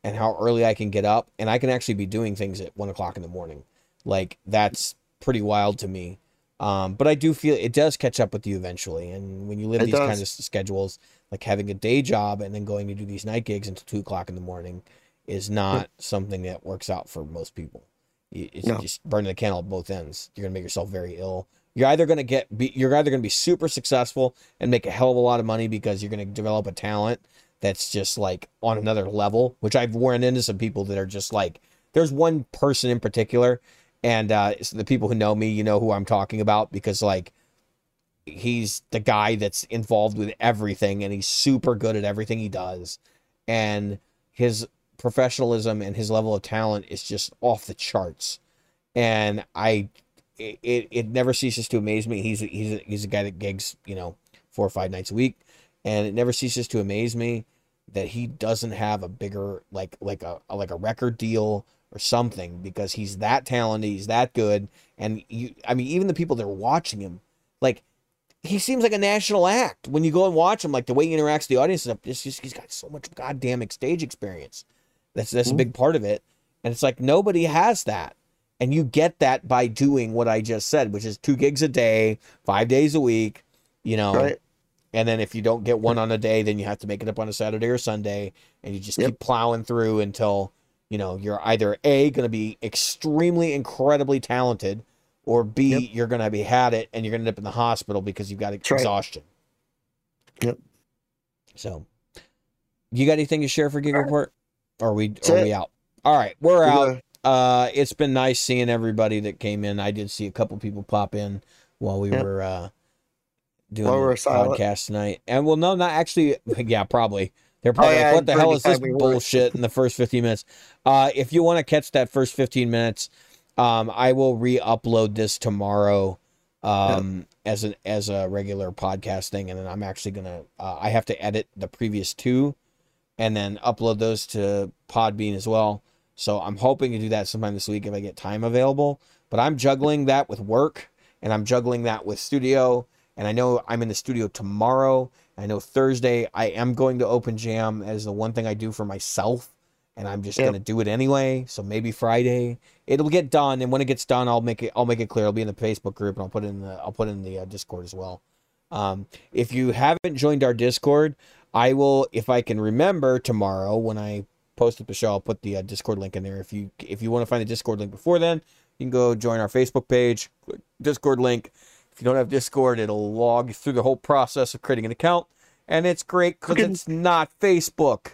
and how early I can get up, and I can actually be doing things at one o'clock in the morning. Like that's pretty wild to me. Um, but I do feel it does catch up with you eventually, and when you live It these does. kinds of schedules, like having a day job and then going to do these night gigs until two o'clock in the morning, is not something that works out for most people. It's No. just burning the candle at both ends. You're gonna make yourself very ill. You're either gonna get be, you're either gonna be super successful and make a hell of a lot of money because you're gonna develop a talent that's just like on another level. Which I've run into some people that are just like. There's one person in particular, and uh, the people who know me, you know who I'm talking about because like he's the guy that's involved with everything and he's super good at everything he does. And his professionalism and his level of talent is just off the charts. And i it, it, never ceases to amaze me. He's he's a, he's a guy that gigs you know four or five nights a week. And it never ceases to amaze me that he doesn't have a bigger like like a like a record deal or something because he's that talented he's that good. And you i mean even the people that are watching him like he seems like a national act when you go and watch him. Like the way he interacts with the audience. It's just he's got so much goddamn stage experience. That's that's Mhm. a big part of it. And it's like nobody has that. And you get that by doing what I just said, which is two gigs a day, five days a week, you know. Right. And then if you don't get one on a day, then you have to make it up on a Saturday or Sunday, and you just Yep. keep plowing through until you know you're either a going to be extremely incredibly talented, or b Yep. you're going to be had it and you're going to end up in the hospital because you've got right. exhaustion. Yep. So, you got anything to share for Gig right. Report? Or are we That's are it. we out? All right, we're out. gonna- Uh, it's been nice seeing everybody that came in. I did see a couple people pop in while we Yep. were uh, doing While the silent. podcast tonight. And well, no, not actually. Yeah, probably. They're probably Oh, yeah, like, "What the hell is this we bullshit?" In the first fifteen minutes. Uh, if you want to catch that first fifteen minutes, um, I will re-upload this tomorrow, um, as an as a regular podcast thing, and then I'm actually gonna. Uh, I have to edit the previous two, and then upload those to Podbean as well. So I'm hoping to do that sometime this week if I get time available. But I'm juggling that with work and I'm juggling that with studio. And I know I'm in the studio tomorrow. I know Thursday I am going to Open Jam as the one thing I do for myself. And I'm just Yep. gonna do it anyway. So maybe Friday it'll get done. And when it gets done, I'll make it. I'll make it clear. I'll be in the Facebook group and I'll put it in the. I'll put it in the uh, Discord as well. Um, if you haven't joined our Discord, I will, if I can remember tomorrow when I post up the show, I'll put the uh, Discord link in there. If you if you want to find the Discord link before then, you can go join our Facebook page, Discord link. If you don't have Discord, it'll log through the whole process of creating an account, and it's great because it's not Facebook.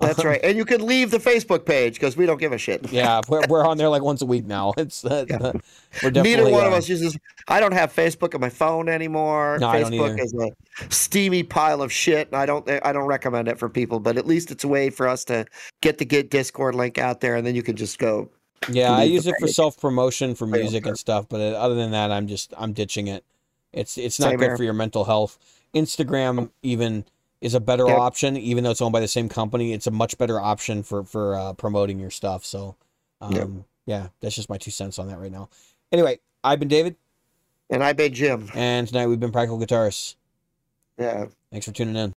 That's right. And you can leave the Facebook page because we don't give a shit. Yeah, we're, we're on there like once a week now. It's uh, Yeah. we're definitely Neither one of uh, us uses. I don't have Facebook on my phone anymore. No, Facebook is a steamy pile of shit, I don't. I don't recommend it for people. But at least it's a way for us to get the get Discord link out there, and then you can just go. Yeah, I use it for self promotion for music and stuff, but uh, other than that, I'm just I'm ditching it. It's it's not Same good here. for your mental health. Instagram even is a better Yep. option, even though it's owned by the same company. It's a much better option for for uh, promoting your stuff. So, um, Yep. yeah, that's just my two cents on that right now. Anyway, I've been David, And I've been Jim. and tonight we've been Practical Guitarists. Yeah. Thanks for tuning in.